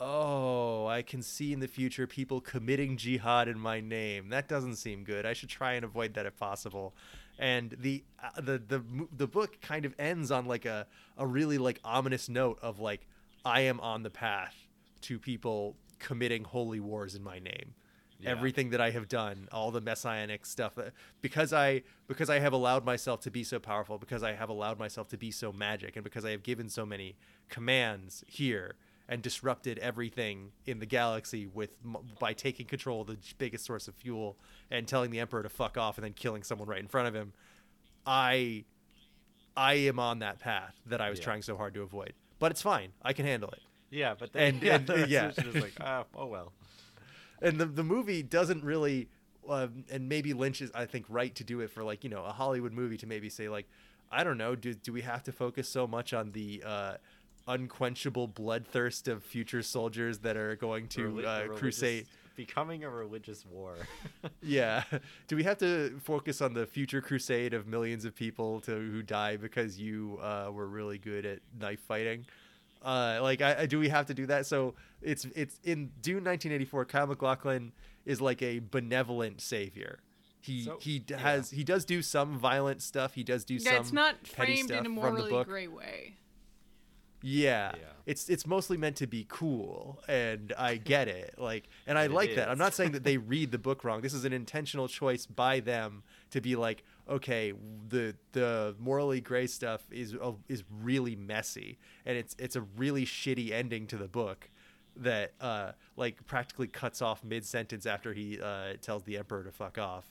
[SPEAKER 4] "Oh, I can see in the future people committing jihad in my name. That doesn't seem good. I should try and avoid that if possible." And the uh, the the the book kind of ends on like a a really like ominous note of like, "I am on the path to people committing holy wars in my name."
[SPEAKER 3] Yeah.
[SPEAKER 4] everything that I have done, all the messianic stuff, uh, because I because I have allowed myself to be so powerful, because I have allowed myself to be so magic, and because I have given so many commands here and disrupted everything in the galaxy with by taking control of the biggest source of fuel and telling the emperor to fuck off and then killing someone right in front of him. I I am on that path that I was
[SPEAKER 3] Yeah.
[SPEAKER 4] trying so hard to avoid, but it's fine. I can handle it.
[SPEAKER 3] Yeah, but then
[SPEAKER 4] And-
[SPEAKER 3] yeah,
[SPEAKER 4] and, uh, yeah.
[SPEAKER 3] like, ah, oh well.
[SPEAKER 4] And the the movie doesn't really um, and maybe Lynch is I think right to do it for like you know a Hollywood movie to maybe say like I don't know do do we have to focus so much on the uh, unquenchable bloodthirst of future soldiers that are going to
[SPEAKER 3] Reli-
[SPEAKER 4] uh, crusade?
[SPEAKER 3] becoming a religious war.
[SPEAKER 4] yeah. Do we have to focus on the future crusade of millions of people to who die because you uh, were really good at knife fighting uh, like I, I- do we have to do that so it's it's in dune 1984 Kyle MacLachlan is like a benevolent savior he
[SPEAKER 3] So-
[SPEAKER 4] he d-
[SPEAKER 3] yeah.
[SPEAKER 4] has he does do some violent stuff he does do
[SPEAKER 2] yeah,
[SPEAKER 4] some
[SPEAKER 2] it's not
[SPEAKER 4] petty
[SPEAKER 2] framed in a
[SPEAKER 4] from the
[SPEAKER 2] morally
[SPEAKER 4] book.
[SPEAKER 2] gray way.
[SPEAKER 4] Yeah.
[SPEAKER 3] Yeah.
[SPEAKER 4] It's it's mostly meant to be cool and I get it. Like and I
[SPEAKER 3] It
[SPEAKER 4] like that. I'm not saying that they read the book wrong. This is an intentional choice by them to be like, okay, the the morally gray stuff is uh, is really messy and it's it's a really shitty ending to the book that uh like practically cuts off mid sentence after he uh tells the emperor to fuck off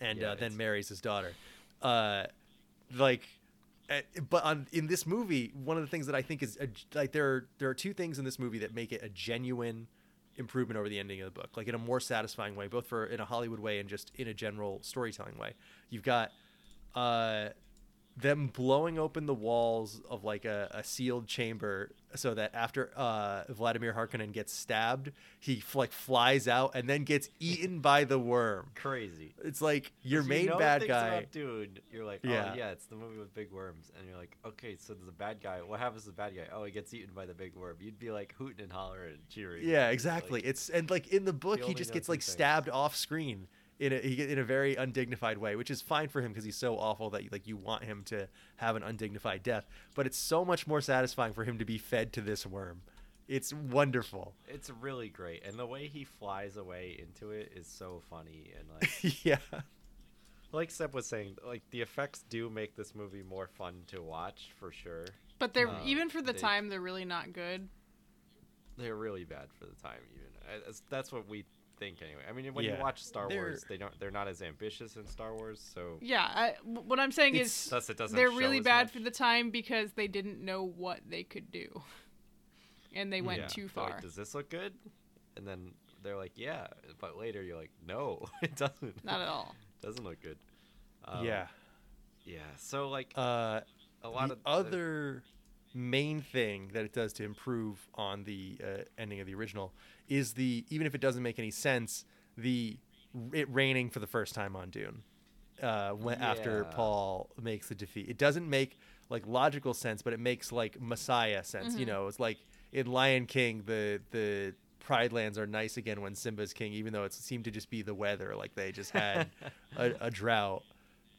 [SPEAKER 4] and
[SPEAKER 3] Yeah,
[SPEAKER 4] uh, then marries his daughter. Uh, like, uh, but on in this movie, one of the things that I think is a, like there are, there are two things in this movie that make it a genuine improvement over the ending of the book, like in a more satisfying way, both for in a Hollywood way and just in a general storytelling way. You've got uh, them blowing open the walls of like a, a sealed chamber so that after uh, Vladimir Harkonnen gets stabbed, he like flies out and then gets eaten by the worm.
[SPEAKER 3] Crazy.
[SPEAKER 4] It's like your main
[SPEAKER 3] you know
[SPEAKER 4] bad guy.
[SPEAKER 3] Dude, you're like, oh yeah, it's the movie with big worms, and you're like, okay, so the bad guy. What happens to the bad guy? Oh, he gets eaten by the big worm. You'd be like hooting and hollering and cheering.
[SPEAKER 4] Yeah,
[SPEAKER 3] Like,
[SPEAKER 4] exactly. it's and like in the book, he just gets like
[SPEAKER 3] things.
[SPEAKER 4] stabbed off screen in a in a very undignified way, which is fine for him because he's so awful that like you want him to have an undignified death. But it's so much more satisfying for him to be fed to this worm. It's wonderful.
[SPEAKER 3] It's really great, and the way he flies away into it is so funny and like.
[SPEAKER 4] yeah.
[SPEAKER 3] like Seb was saying, like the effects do make this movie more fun to watch for sure.
[SPEAKER 2] But they're
[SPEAKER 3] Um,
[SPEAKER 2] even for the
[SPEAKER 3] they-
[SPEAKER 2] time they're really not good.
[SPEAKER 3] They're really bad for the time, even. I- that's- That's what we think anyway. I mean, when
[SPEAKER 4] Yeah,
[SPEAKER 3] you watch Star
[SPEAKER 4] they're-
[SPEAKER 3] Wars, they don't. They're not as ambitious in Star Wars, so
[SPEAKER 2] Yeah, I, w- what I'm saying
[SPEAKER 4] It's-
[SPEAKER 2] is
[SPEAKER 3] thus it doesn't.
[SPEAKER 2] they're really bad
[SPEAKER 3] much.
[SPEAKER 2] for the time because they didn't know what they could do, and they went
[SPEAKER 3] Yeah,
[SPEAKER 2] too
[SPEAKER 3] they're like,
[SPEAKER 2] far.
[SPEAKER 3] Does this look good? And then they're like, yeah, but later you're like, no, it doesn't.
[SPEAKER 2] Not at all.
[SPEAKER 3] doesn't look good. Um,
[SPEAKER 4] yeah.
[SPEAKER 3] Yeah. So like
[SPEAKER 4] Uh,
[SPEAKER 3] a lot
[SPEAKER 4] the
[SPEAKER 3] of
[SPEAKER 4] other main thing that it does to improve on the uh, ending of the original is the even if it doesn't make any sense, the it raining for the first time on Dune. Uh, when after
[SPEAKER 3] Yeah.
[SPEAKER 4] Paul makes the defeat, it doesn't make like logical sense, but it makes like Messiah sense. You know, it's like in Lion King, the the Pride lands are nice again when Simba's king, even though it seemed to just be the weather. Like they just had a, a drought,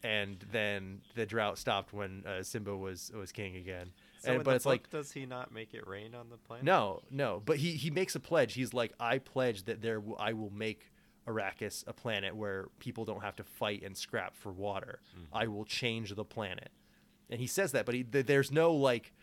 [SPEAKER 4] and then the drought stopped when uh, Simba was was king again.
[SPEAKER 3] So
[SPEAKER 4] and,
[SPEAKER 3] in
[SPEAKER 4] but
[SPEAKER 3] the
[SPEAKER 4] it's like
[SPEAKER 3] does he not make it rain on the planet?
[SPEAKER 4] no, no. But he he makes a pledge. He's like, I pledge that there w- I will make Arrakis a planet where people don't have to fight and scrap for water.
[SPEAKER 3] Mm-hmm.
[SPEAKER 4] I will change the planet. And he says that, but he, th- there's no like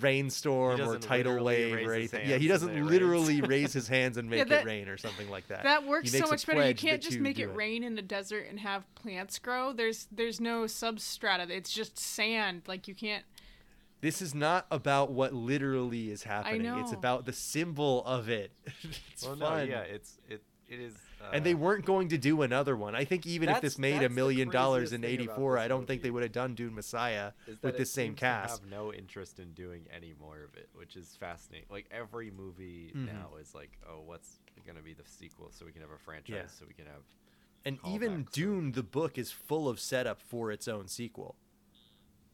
[SPEAKER 4] rainstorm
[SPEAKER 3] He
[SPEAKER 4] or tidal wave or anything. Yeah, he doesn't literally raise his hands and make
[SPEAKER 2] that-
[SPEAKER 4] it rain or something like that.
[SPEAKER 2] That works so much better. You can't just
[SPEAKER 4] you
[SPEAKER 2] make
[SPEAKER 4] do
[SPEAKER 2] it rain in the desert and have plants grow. There's there's no substrata. It's just sand. Like you can't.
[SPEAKER 4] This is not about what literally is happening. It's
[SPEAKER 2] know.
[SPEAKER 4] about the symbol of it. it's
[SPEAKER 3] Well,
[SPEAKER 4] fun.
[SPEAKER 3] no, yeah, it's it it is. Uh,
[SPEAKER 4] and they weren't going to do another one. I think even if this made a million dollars in '84, I don't think they would have done Dune Messiah with
[SPEAKER 3] it
[SPEAKER 4] this same
[SPEAKER 3] seems to
[SPEAKER 4] cast.
[SPEAKER 3] have no interest in doing any more of it, which is fascinating. Like every movie
[SPEAKER 4] Mhm.
[SPEAKER 3] now is like, oh, what's gonna be the sequel, so we can have a franchise,
[SPEAKER 4] Yeah.
[SPEAKER 3] so we can have.
[SPEAKER 4] And even
[SPEAKER 3] callbacks, so-
[SPEAKER 4] Dune, the book, is full of setup for its own sequel.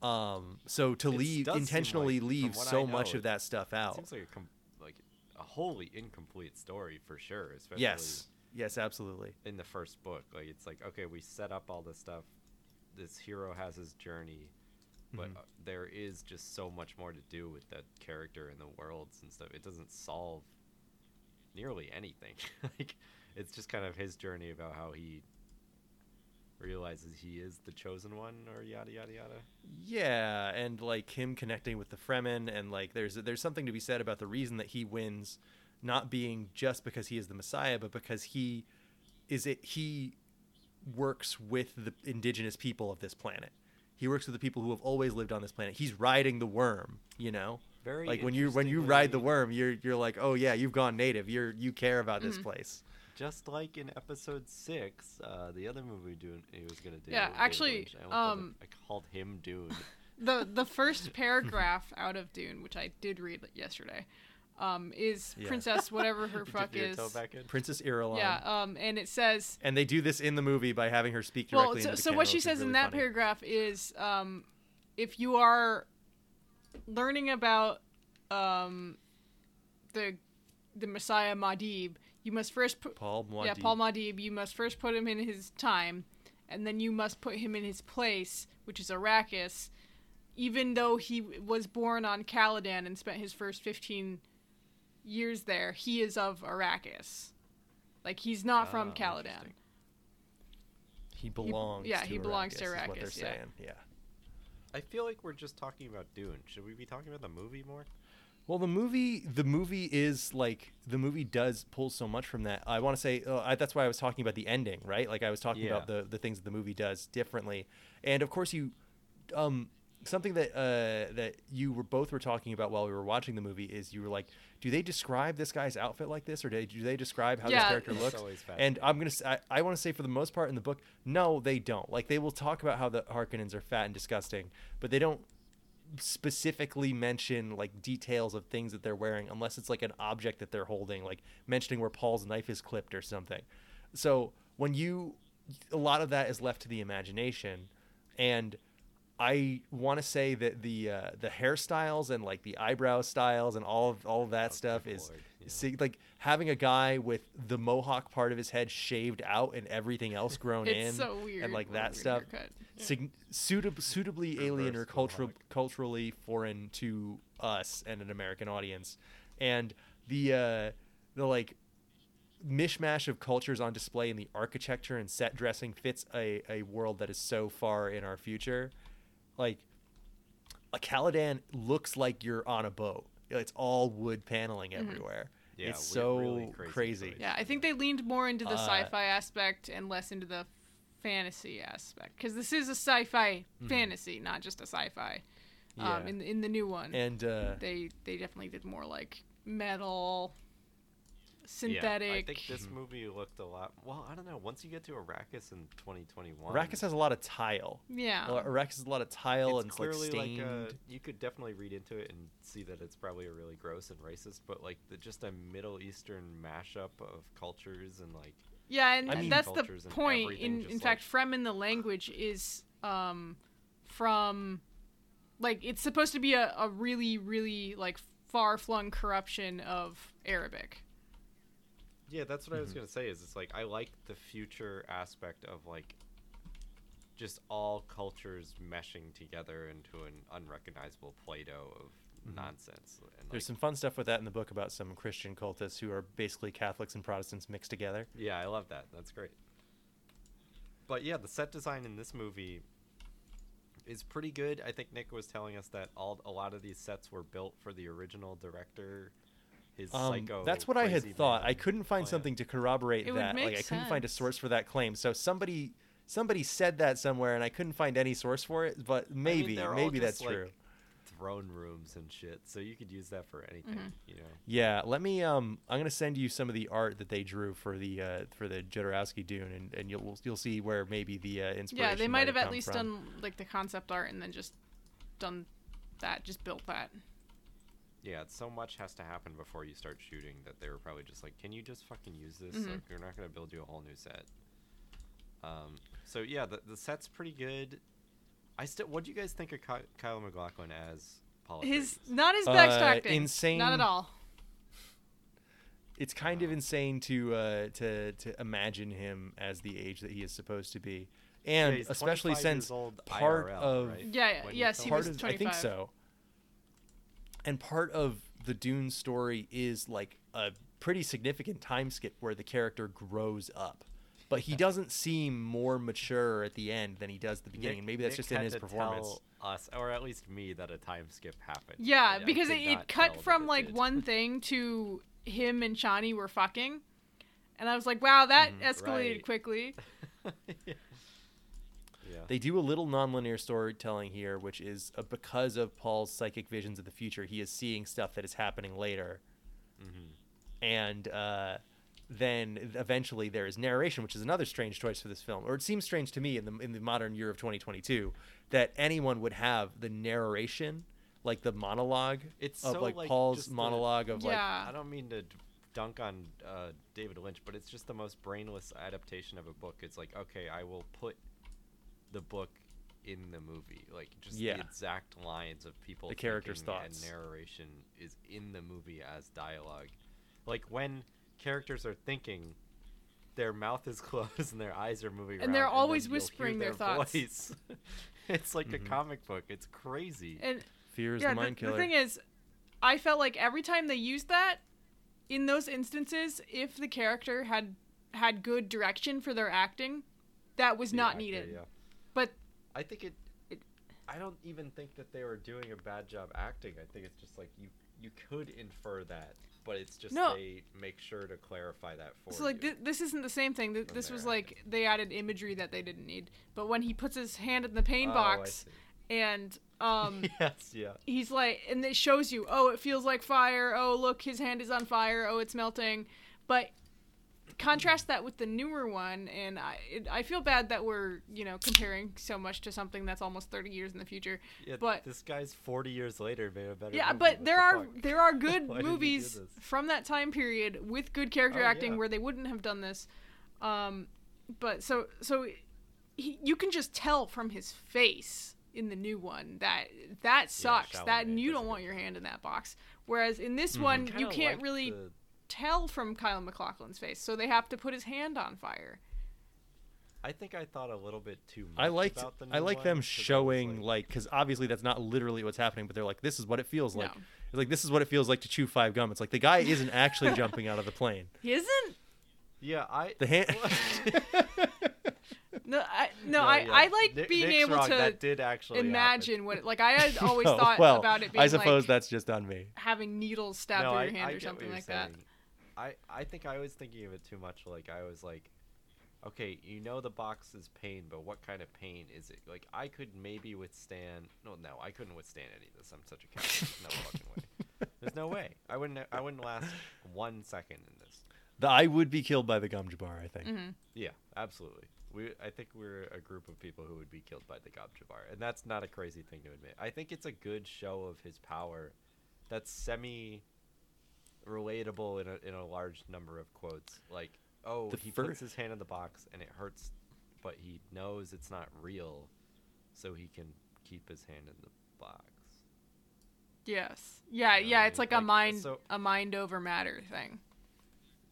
[SPEAKER 4] Um, so to
[SPEAKER 3] It
[SPEAKER 4] leave intentionally
[SPEAKER 3] like,
[SPEAKER 4] leave so
[SPEAKER 3] know,
[SPEAKER 4] much of that stuff out.
[SPEAKER 3] Seems like a com- like a wholly incomplete story for sure, especially
[SPEAKER 4] Yes, yes, absolutely.
[SPEAKER 3] in the first book. Like it's like okay, we set up all this stuff. This hero has his journey, but
[SPEAKER 4] Mhm.
[SPEAKER 3] uh, there is just so much more to do with that character and the worlds and stuff. It doesn't solve nearly anything. like it's just kind of his journey about how he realizes he is the chosen one, or yada yada yada.
[SPEAKER 4] Yeah, and like him connecting with the Fremen, and like there's there's something to be said about the reason that he wins, not being just because he is the Messiah, but because he is it he works with the indigenous people of this planet. He works with the people who have always lived on this planet. He's riding the worm, you know.
[SPEAKER 3] Very
[SPEAKER 4] like when you when you ride the worm, you're you're like, oh yeah, you've gone native. You're you care about this
[SPEAKER 2] Mhm.
[SPEAKER 4] place.
[SPEAKER 3] Just like in episode six, uh, the other movie Dune he was gonna do.
[SPEAKER 2] Yeah, actually,
[SPEAKER 3] Lynch, I almost called it-
[SPEAKER 2] um,
[SPEAKER 3] I called him Dune.
[SPEAKER 2] the the first paragraph out of Dune, which I did read yesterday, um, is
[SPEAKER 4] Yeah.
[SPEAKER 2] Princess whatever her fuck is.
[SPEAKER 3] back in?
[SPEAKER 4] Princess Irulan.
[SPEAKER 2] Yeah, um, and it says
[SPEAKER 4] And they do this in the movie by having her speak directly
[SPEAKER 2] well.
[SPEAKER 4] into
[SPEAKER 2] So,
[SPEAKER 4] the
[SPEAKER 2] so
[SPEAKER 4] camera,
[SPEAKER 2] what she
[SPEAKER 4] which is
[SPEAKER 2] says in that
[SPEAKER 4] funny.
[SPEAKER 2] paragraph is, um, if you are learning about um, the the Messiah Madib, you must first put
[SPEAKER 4] Paul Muad'Dib.
[SPEAKER 2] yeah Paul Madib. You must first put him in his time, and then you must put him in his place, which is Arrakis. Even though he was born on Caladan and spent his first fifteen years there, he is of Arrakis. Like he's not from
[SPEAKER 3] Ah,
[SPEAKER 2] Caladan.
[SPEAKER 4] He belongs.
[SPEAKER 2] yeah,
[SPEAKER 4] to
[SPEAKER 2] he belongs to
[SPEAKER 4] Arrakis, is what they're
[SPEAKER 2] yeah.
[SPEAKER 4] saying. Yeah.
[SPEAKER 3] I feel like we're just talking about Dune. Should we be talking about the movie more?
[SPEAKER 4] Well, the movie, the movie is like the movie does pull so much from that. I want to say uh, I, that's why I was talking about the ending, right? Like I was talking about the the things that the movie does differently, and of course you, um, something that uh that you were both were talking about while we were watching the movie is you were like, do they describe this guy's outfit like this, or do they, do they describe how this character looks? And I'm gonna, I want to say for the most part in the book, no, they don't. Like they will talk about how the Harkonnens are fat and disgusting, but they don't specifically mention like details of things that they're wearing unless it's like an object that they're holding, like mentioning where Paul's knife is clipped or something. So when you, a lot of that is left to the imagination, and I want to say that the uh, the hairstyles and like the eyebrow styles and all of all of that
[SPEAKER 3] Oh,
[SPEAKER 4] stuff is
[SPEAKER 3] lord.
[SPEAKER 4] See, like having a guy with the mohawk part of his head shaved out and everything else grown in
[SPEAKER 2] so weird.
[SPEAKER 4] and like that stuff
[SPEAKER 2] haircut.
[SPEAKER 4] sig- suitab- suitably alien or
[SPEAKER 3] Reverse
[SPEAKER 4] cultural culturally foreign to us and an American audience, and the uh, the like mishmash of cultures on display in the architecture and set dressing fits a, a world that is so far in our future. Like a Caladan looks like you're on a boat. It's all wood paneling
[SPEAKER 2] Mm-hmm.
[SPEAKER 4] everywhere.
[SPEAKER 3] Yeah,
[SPEAKER 4] it's so
[SPEAKER 3] really crazy
[SPEAKER 4] crazy.
[SPEAKER 3] choice.
[SPEAKER 2] Yeah, I think they leaned more into the
[SPEAKER 4] Uh,
[SPEAKER 2] sci-fi aspect and less into the fantasy aspect because this is a sci-fi fantasy, not just a sci-fi. Um,
[SPEAKER 4] Mm-hmm. Yeah.
[SPEAKER 2] in in the new one,
[SPEAKER 4] And uh,
[SPEAKER 2] they they definitely did more like metal, synthetic.
[SPEAKER 3] Yeah, I think this movie looked a lot. Well, I don't know. Once you get to Arrakis in 2021,
[SPEAKER 4] Arrakis has a lot of tile.
[SPEAKER 2] yeah.
[SPEAKER 4] Well, Arrakis has a lot of tile
[SPEAKER 3] it's
[SPEAKER 4] and it's like
[SPEAKER 3] clearly
[SPEAKER 4] stained.
[SPEAKER 3] like a, you could definitely read into it and see that it's probably a really gross and racist, but like the, just a Middle Eastern mashup of cultures and like
[SPEAKER 2] Yeah, and
[SPEAKER 4] I mean-
[SPEAKER 2] that's the
[SPEAKER 3] and
[SPEAKER 2] point.
[SPEAKER 3] everything,
[SPEAKER 2] In
[SPEAKER 3] just
[SPEAKER 2] in fact,
[SPEAKER 3] like-
[SPEAKER 2] Fremen the language is um from like it's supposed to be a, a really really like far flung corruption of Arabic.
[SPEAKER 3] Yeah, that's what I was
[SPEAKER 4] Mhm.
[SPEAKER 3] gonna say. Is it's like I like the future aspect of like just all cultures meshing together into an unrecognizable Play-Doh of
[SPEAKER 4] Mhm.
[SPEAKER 3] nonsense. And
[SPEAKER 4] There's
[SPEAKER 3] like,
[SPEAKER 4] some fun stuff with that in the book about some Christian cultists who are basically Catholics and Protestants mixed together.
[SPEAKER 3] yeah, I love that. That's great. But yeah, the set design in this movie is pretty good. I think Nick was telling us that all a lot of these sets were built for the original director. His
[SPEAKER 4] Um,
[SPEAKER 3] psycho.
[SPEAKER 4] that's what I had
[SPEAKER 3] crazy
[SPEAKER 4] thought. I couldn't find
[SPEAKER 3] plan.
[SPEAKER 4] something to corroborate
[SPEAKER 2] It would
[SPEAKER 4] that. Like
[SPEAKER 2] make
[SPEAKER 4] I couldn't find a source for that claim. So somebody somebody said that somewhere, and I couldn't find any source for it. But
[SPEAKER 3] I mean,
[SPEAKER 4] maybe
[SPEAKER 3] all
[SPEAKER 4] maybe
[SPEAKER 3] just,
[SPEAKER 4] that's
[SPEAKER 3] like,
[SPEAKER 4] true.
[SPEAKER 3] Throne rooms and shit, so you could use that for anything.
[SPEAKER 2] Mhm.
[SPEAKER 3] You know.
[SPEAKER 4] Yeah, let me. Um, I'm gonna send you some of the art that they drew for the uh, for the Jodorowsky Dune, and, and you'll you'll see where maybe the uh, inspiration.
[SPEAKER 2] Yeah, they might have at least
[SPEAKER 4] from.
[SPEAKER 2] done like the concept art and then just done that, just built that.
[SPEAKER 3] Yeah, so much has to happen before you start shooting that they were probably just like, "Can you just fucking use this?
[SPEAKER 2] Mhm.
[SPEAKER 3] Like, we're not gonna build you a whole new set." Um. So yeah, the the set's pretty good. I still. What do you guys think of Ky- Kyle MacLachlan as Paul?
[SPEAKER 2] His not his
[SPEAKER 4] Uh,
[SPEAKER 2] best acting.
[SPEAKER 4] insane-
[SPEAKER 2] Not at all.
[SPEAKER 4] It's kind of insane to uh, to to imagine him as the age that he is supposed to be, and
[SPEAKER 3] Yeah,
[SPEAKER 4] especially since
[SPEAKER 3] years old
[SPEAKER 4] part
[SPEAKER 3] IRL,
[SPEAKER 4] of
[SPEAKER 3] right?
[SPEAKER 2] Yeah,
[SPEAKER 3] When you
[SPEAKER 2] yes,
[SPEAKER 3] film
[SPEAKER 2] he
[SPEAKER 3] it?
[SPEAKER 4] part
[SPEAKER 2] was
[SPEAKER 4] of I think so. And part of the Dune story is like a pretty significant time skip where the character grows up. But he doesn't seem more mature at the end than he does at the beginning.
[SPEAKER 3] Nick-
[SPEAKER 4] and maybe that's
[SPEAKER 3] Nick
[SPEAKER 4] just in his
[SPEAKER 3] to
[SPEAKER 4] performance.
[SPEAKER 3] tell us, or at least me, that a time skip happened.
[SPEAKER 2] Yeah,
[SPEAKER 3] and I
[SPEAKER 2] because it, it cut from
[SPEAKER 3] it
[SPEAKER 2] like
[SPEAKER 3] did.
[SPEAKER 2] one thing to him and Chani were fucking, and I was like, wow, that
[SPEAKER 4] Mhm.
[SPEAKER 2] escalated.
[SPEAKER 3] Right.
[SPEAKER 2] quickly.
[SPEAKER 3] yeah. Yeah.
[SPEAKER 4] They do a little nonlinear storytelling here, which is uh, because of Paul's psychic visions of the future, he is seeing stuff that is happening later.
[SPEAKER 3] Mhm.
[SPEAKER 4] and uh, then eventually there is narration, which is another strange choice for this film, or it seems strange to me in the in the modern year of 2022 that anyone would have the narration, like the monologue
[SPEAKER 3] It's
[SPEAKER 4] of
[SPEAKER 3] so,
[SPEAKER 4] like,
[SPEAKER 3] like,
[SPEAKER 4] Paul's
[SPEAKER 3] just the-
[SPEAKER 4] monologue of like
[SPEAKER 2] Yeah.
[SPEAKER 3] I don't mean to dunk on uh, David Lynch, but it's just the most brainless adaptation of a book. It's like, okay, I will put the book in the movie, like just
[SPEAKER 4] Yeah.
[SPEAKER 3] the exact lines of people,
[SPEAKER 4] The characters' thoughts.
[SPEAKER 3] and narration is in the movie as dialogue. Like when characters are thinking, their mouth is closed and their eyes are moving, around.
[SPEAKER 2] And they're always
[SPEAKER 3] then
[SPEAKER 2] whispering their
[SPEAKER 3] their
[SPEAKER 2] thoughts.
[SPEAKER 3] voice. it's like
[SPEAKER 4] Mhm.
[SPEAKER 3] a comic book. It's crazy.
[SPEAKER 2] And
[SPEAKER 4] fear is
[SPEAKER 2] yeah,
[SPEAKER 4] the
[SPEAKER 2] the,
[SPEAKER 4] mind
[SPEAKER 2] the
[SPEAKER 4] killer.
[SPEAKER 2] The thing is, I felt like every time they used that, in those instances, if the character had had good direction for their acting, that was
[SPEAKER 3] The
[SPEAKER 2] not
[SPEAKER 3] actor,
[SPEAKER 2] needed.
[SPEAKER 3] yeah.
[SPEAKER 2] But
[SPEAKER 3] I think it,
[SPEAKER 2] It-
[SPEAKER 3] I don't even think that they were doing a bad job acting. I think it's just like you you could infer that, but it's just
[SPEAKER 2] No.
[SPEAKER 3] they make sure to clarify that for
[SPEAKER 2] so like
[SPEAKER 3] you.
[SPEAKER 2] thi- this isn't the same thing. Th- This was like
[SPEAKER 3] acting.
[SPEAKER 2] they added imagery that they didn't need. But when he puts his hand in the pain
[SPEAKER 3] Oh,
[SPEAKER 2] box and um
[SPEAKER 3] yes, yeah.
[SPEAKER 2] he's like and it shows you oh it feels like fire oh look his hand is on fire oh it's melting but contrast that with the newer one and i it, i feel bad that we're you know comparing so much to something that's almost 30 years in the future
[SPEAKER 3] yeah.
[SPEAKER 2] but-
[SPEAKER 3] this guy's forty years later made a better.
[SPEAKER 2] yeah
[SPEAKER 3] movie.
[SPEAKER 2] but
[SPEAKER 3] What
[SPEAKER 2] there
[SPEAKER 3] the
[SPEAKER 2] are
[SPEAKER 3] fuck?
[SPEAKER 2] there are good
[SPEAKER 3] Why didn't he do
[SPEAKER 2] movies from that time period with good character
[SPEAKER 3] Oh,
[SPEAKER 2] acting
[SPEAKER 3] yeah.
[SPEAKER 2] where they wouldn't have done this um but so so he, you can just tell from his face in the new one that that sucks that
[SPEAKER 3] and
[SPEAKER 2] you don't want your hand in that box whereas in this
[SPEAKER 4] Mhm.
[SPEAKER 2] one you can't
[SPEAKER 3] liked
[SPEAKER 2] really
[SPEAKER 3] the-
[SPEAKER 2] tell from Kyle MacLachlan's face so they have to put his hand on fire
[SPEAKER 3] I think I thought a little bit too much.
[SPEAKER 4] I liked
[SPEAKER 3] about the
[SPEAKER 4] I
[SPEAKER 3] new
[SPEAKER 4] like
[SPEAKER 3] one,
[SPEAKER 4] them
[SPEAKER 3] 'cause I was
[SPEAKER 4] showing like because obviously that's not literally what's happening, but they're like this is what it feels like.
[SPEAKER 2] No.
[SPEAKER 4] It's like this is what it feels like to chew five gum. It's like the guy isn't actually jumping out of the plane.
[SPEAKER 2] he isn't
[SPEAKER 3] yeah, I
[SPEAKER 4] The hand.
[SPEAKER 2] no I no, I,
[SPEAKER 3] yeah.
[SPEAKER 2] I like
[SPEAKER 3] Nick-
[SPEAKER 2] being
[SPEAKER 3] Nick's
[SPEAKER 2] able
[SPEAKER 3] wrong.
[SPEAKER 2] to
[SPEAKER 3] that did actually happen.
[SPEAKER 2] imagine what it, like I had always
[SPEAKER 4] Oh,
[SPEAKER 2] thought
[SPEAKER 4] well,
[SPEAKER 2] about it being
[SPEAKER 4] I suppose
[SPEAKER 2] like
[SPEAKER 4] that's just on me.
[SPEAKER 2] having needles stabbed
[SPEAKER 3] no,
[SPEAKER 2] through
[SPEAKER 3] I,
[SPEAKER 2] your hand
[SPEAKER 3] I
[SPEAKER 2] or something
[SPEAKER 3] you're
[SPEAKER 2] like that.
[SPEAKER 3] Saying. I I think I was thinking of it too much. Like I was like, okay, you know the box is pain, but what kind of pain is it? Like I could maybe withstand. No, no, I couldn't withstand any of this. I'm such a coward. no fucking way. There's no way. I wouldn't. I wouldn't last one second in this.
[SPEAKER 4] The I would be killed by the gom jabbar. I think.
[SPEAKER 2] hmm
[SPEAKER 3] Yeah, absolutely. We I think we're a group of people who would be killed by the Gom Jabbar, and that's not a crazy thing to admit. I think it's a good show of his power that's semi relatable in a in a large number of quotes. Like, oh,
[SPEAKER 4] The
[SPEAKER 3] he
[SPEAKER 4] fir-
[SPEAKER 3] puts his hand in the box and it hurts, but he knows it's not real, so he can keep his hand in the box.
[SPEAKER 2] Yes. Yeah.
[SPEAKER 3] You know
[SPEAKER 2] Yeah.
[SPEAKER 3] I
[SPEAKER 2] It's
[SPEAKER 3] mean?
[SPEAKER 2] like a mind
[SPEAKER 3] so-
[SPEAKER 2] a mind over matter thing.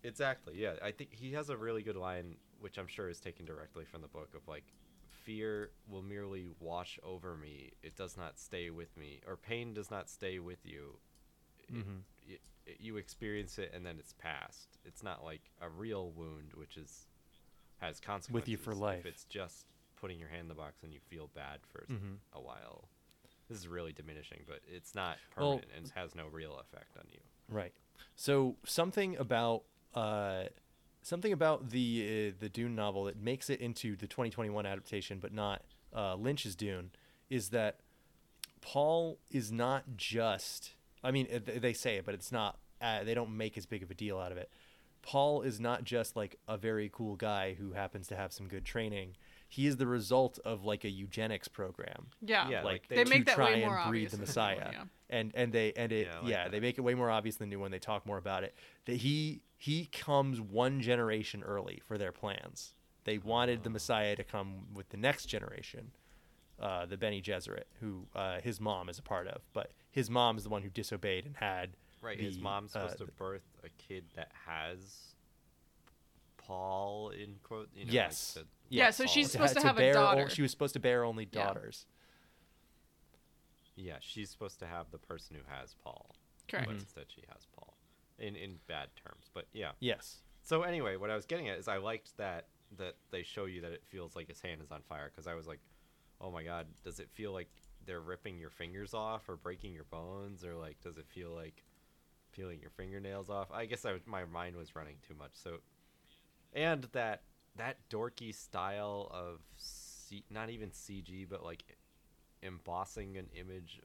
[SPEAKER 3] Exactly. Yeah, I think he has a really good line, which I'm sure is taken directly from the book of like, fear will merely wash over me. It does not stay with me, or pain does not stay with you.
[SPEAKER 4] Mhm.
[SPEAKER 3] it- it- you experience it and then it's past. It's not like a real wound, which is has consequences
[SPEAKER 4] With you for life.
[SPEAKER 3] If it's just putting your hand in the box and you feel bad for
[SPEAKER 4] Mhm.
[SPEAKER 3] a while. This is really diminishing, but it's not
[SPEAKER 4] Well-
[SPEAKER 3] permanent and has no real effect on you.
[SPEAKER 4] Right. So something about uh, something about the uh, the Dune novel that makes it into the 2021 adaptation, but not uh, Lynch's Dune, is that Paul is not just. I mean, they say it, but it's not. Uh, they don't make as big of a deal out of it. Paul is not just like a very cool guy who happens to have some good training. He is the result of like a eugenics program
[SPEAKER 2] Yeah.
[SPEAKER 3] Yeah,
[SPEAKER 4] like
[SPEAKER 3] like,
[SPEAKER 2] They
[SPEAKER 4] to
[SPEAKER 2] make that
[SPEAKER 4] try
[SPEAKER 2] way
[SPEAKER 4] and
[SPEAKER 2] more
[SPEAKER 4] breed the
[SPEAKER 2] in the
[SPEAKER 4] Messiah,
[SPEAKER 2] one, yeah.
[SPEAKER 4] and and they and it
[SPEAKER 3] Yeah, I
[SPEAKER 4] yeah, they make it way more obvious in the new one. They talk more about it. That he he comes one generation early for their plans. They wanted the
[SPEAKER 3] Oh.
[SPEAKER 4] Messiah to come with the next generation, uh, the Bene Gesserit, who uh, his mom is a part of, but his mom is the one who disobeyed and had
[SPEAKER 3] Right, his
[SPEAKER 4] the,
[SPEAKER 3] mom's
[SPEAKER 4] uh,
[SPEAKER 3] supposed to birth a kid that has Paul in quote. You know,
[SPEAKER 4] Yes.
[SPEAKER 3] Like the,
[SPEAKER 2] Yeah,
[SPEAKER 3] what
[SPEAKER 2] so
[SPEAKER 3] Paul
[SPEAKER 2] she's
[SPEAKER 3] is.
[SPEAKER 2] supposed to have a
[SPEAKER 4] bear o-
[SPEAKER 2] daughter.
[SPEAKER 4] she was supposed to bear only
[SPEAKER 2] Yeah.
[SPEAKER 4] daughters.
[SPEAKER 3] Yeah, she's supposed to have the person who has Paul.
[SPEAKER 2] Correct.
[SPEAKER 3] But instead, she has Paul, in in bad terms. But yeah.
[SPEAKER 4] Yes.
[SPEAKER 3] So anyway, what I was getting at is I liked that that they show you that it feels like his hand is on fire because I was like, oh my god, does it feel like they're ripping your fingers off or breaking your bones or like does it feel like peeling your fingernails off? I guess I my mind was running too much. So, and that that dorky style of C, not even CG but like embossing an image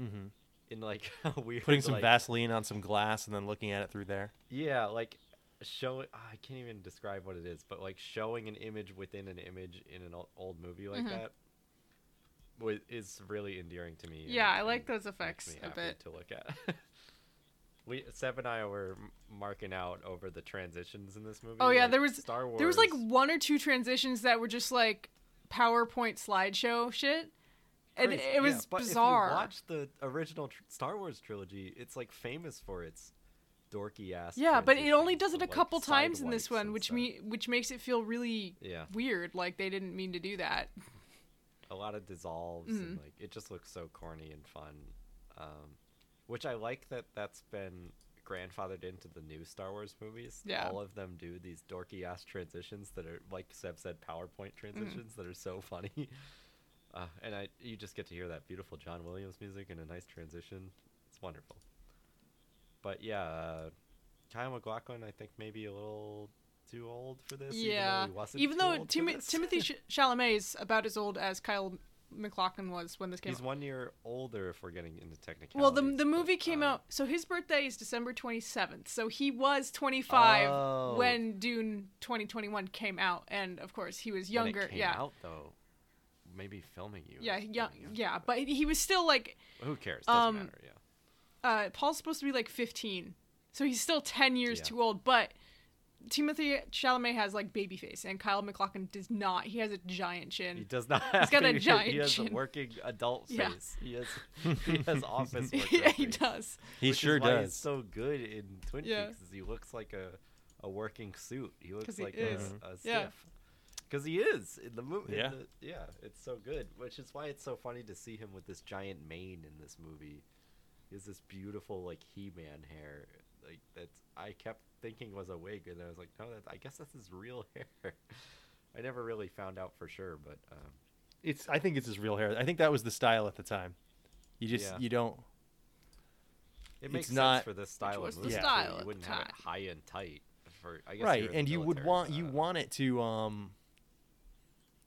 [SPEAKER 4] Mm-hmm.
[SPEAKER 3] in like a weird
[SPEAKER 4] Putting some
[SPEAKER 3] like,
[SPEAKER 4] Vaseline on some glass and then looking at it through there.
[SPEAKER 3] Yeah, like showing. I can't even describe what it is, but like showing an image within an image in an old movie like
[SPEAKER 2] Mhm.
[SPEAKER 3] that is really endearing to me.
[SPEAKER 2] Yeah, I like those effects a bit.
[SPEAKER 3] to look at. we Seb and I were marking out over the transitions in this movie.
[SPEAKER 2] Oh yeah,
[SPEAKER 3] like,
[SPEAKER 2] there was
[SPEAKER 3] Star Wars.
[SPEAKER 2] there was like one or two transitions that were just like PowerPoint slideshow shit, and
[SPEAKER 3] crazy.
[SPEAKER 2] it was
[SPEAKER 3] Yeah, but
[SPEAKER 2] bizarre.
[SPEAKER 3] If you watch the original tr- Star Wars trilogy, it's like famous for its dorky ass.
[SPEAKER 2] yeah, but it only does it a
[SPEAKER 3] like,
[SPEAKER 2] couple times in this one, which me which makes it feel really
[SPEAKER 3] Yeah.
[SPEAKER 2] weird. Like they didn't mean to do that.
[SPEAKER 3] A lot of dissolves
[SPEAKER 2] Mm-hmm.
[SPEAKER 3] and like it just looks so corny and fun um, which i like that that's been grandfathered into the new star wars movies
[SPEAKER 2] Yeah.
[SPEAKER 3] all of them do these dorky ass transitions that are like seb said powerpoint
[SPEAKER 2] Mm-hmm.
[SPEAKER 3] transitions that are so funny uh, and i you just get to hear that beautiful john williams music in a nice transition it's wonderful but yeah uh, Kyle MacLachlan i think maybe a little too old for this
[SPEAKER 2] yeah,
[SPEAKER 3] even though, he wasn't
[SPEAKER 2] even though Tim-. Timothée Ch- Chalamet is about as old as Kyle MacLachlan was when this came out.
[SPEAKER 3] He's
[SPEAKER 2] out.
[SPEAKER 3] one year older if we're getting into technicalities.
[SPEAKER 2] Well, the the
[SPEAKER 3] but,
[SPEAKER 2] movie came
[SPEAKER 3] um,
[SPEAKER 2] out. So his birthday is December twenty seventh. So he was twenty five
[SPEAKER 3] Oh.
[SPEAKER 2] when Dune twenty twenty one came out, and of course he was younger.
[SPEAKER 3] it came
[SPEAKER 2] yeah,
[SPEAKER 3] out though. Maybe filming you.
[SPEAKER 2] yeah, yeah, yeah. But he was still like
[SPEAKER 3] Who cares? Doesn't
[SPEAKER 2] Um,
[SPEAKER 3] matter. Yeah.
[SPEAKER 2] uh, Paul's supposed to be like fifteen, so he's still ten years
[SPEAKER 3] Yeah.
[SPEAKER 2] too old. But Timothée Chalamet has like baby face, and Kyle MacLachlan does not. He has a giant chin.
[SPEAKER 3] He does not. Have
[SPEAKER 2] got a
[SPEAKER 3] baby face.
[SPEAKER 2] giant
[SPEAKER 3] He has
[SPEAKER 2] chin.
[SPEAKER 3] a working adult
[SPEAKER 2] Yeah.
[SPEAKER 3] face. He has. He has office worker
[SPEAKER 2] yeah, he
[SPEAKER 3] face,
[SPEAKER 2] does.
[SPEAKER 4] He
[SPEAKER 3] which
[SPEAKER 4] sure
[SPEAKER 3] is why
[SPEAKER 4] does.
[SPEAKER 3] He's so good in Twin
[SPEAKER 2] Yeah.
[SPEAKER 3] Peaks. Is he looks like a, a working suit. He looks
[SPEAKER 2] he
[SPEAKER 3] like
[SPEAKER 2] is.
[SPEAKER 3] a, a
[SPEAKER 2] Yeah.
[SPEAKER 3] stiff. Because he is in the movie.
[SPEAKER 4] Yeah.
[SPEAKER 3] yeah, it's so good. Which is why it's so funny to see him with this giant mane in this movie. He has this beautiful like He-Man hair, like that's I kept thinking was a wig, and I was like, no, that I guess that's his real hair. I never really found out for sure, but um,
[SPEAKER 4] It's. I think it's his real hair. I think that was the style at the time. You just
[SPEAKER 3] Yeah.
[SPEAKER 4] you don't.
[SPEAKER 3] it
[SPEAKER 4] It's
[SPEAKER 3] makes sense
[SPEAKER 4] not-
[SPEAKER 3] for this style
[SPEAKER 2] was
[SPEAKER 3] of
[SPEAKER 2] the
[SPEAKER 3] movie. too.
[SPEAKER 2] style
[SPEAKER 3] You
[SPEAKER 2] at
[SPEAKER 3] wouldn't
[SPEAKER 2] the
[SPEAKER 3] have it
[SPEAKER 2] time.
[SPEAKER 3] high and tight. For I guess
[SPEAKER 4] right,
[SPEAKER 3] you're in the
[SPEAKER 4] and you would
[SPEAKER 3] military,
[SPEAKER 4] want you
[SPEAKER 3] uh,
[SPEAKER 4] want it to um.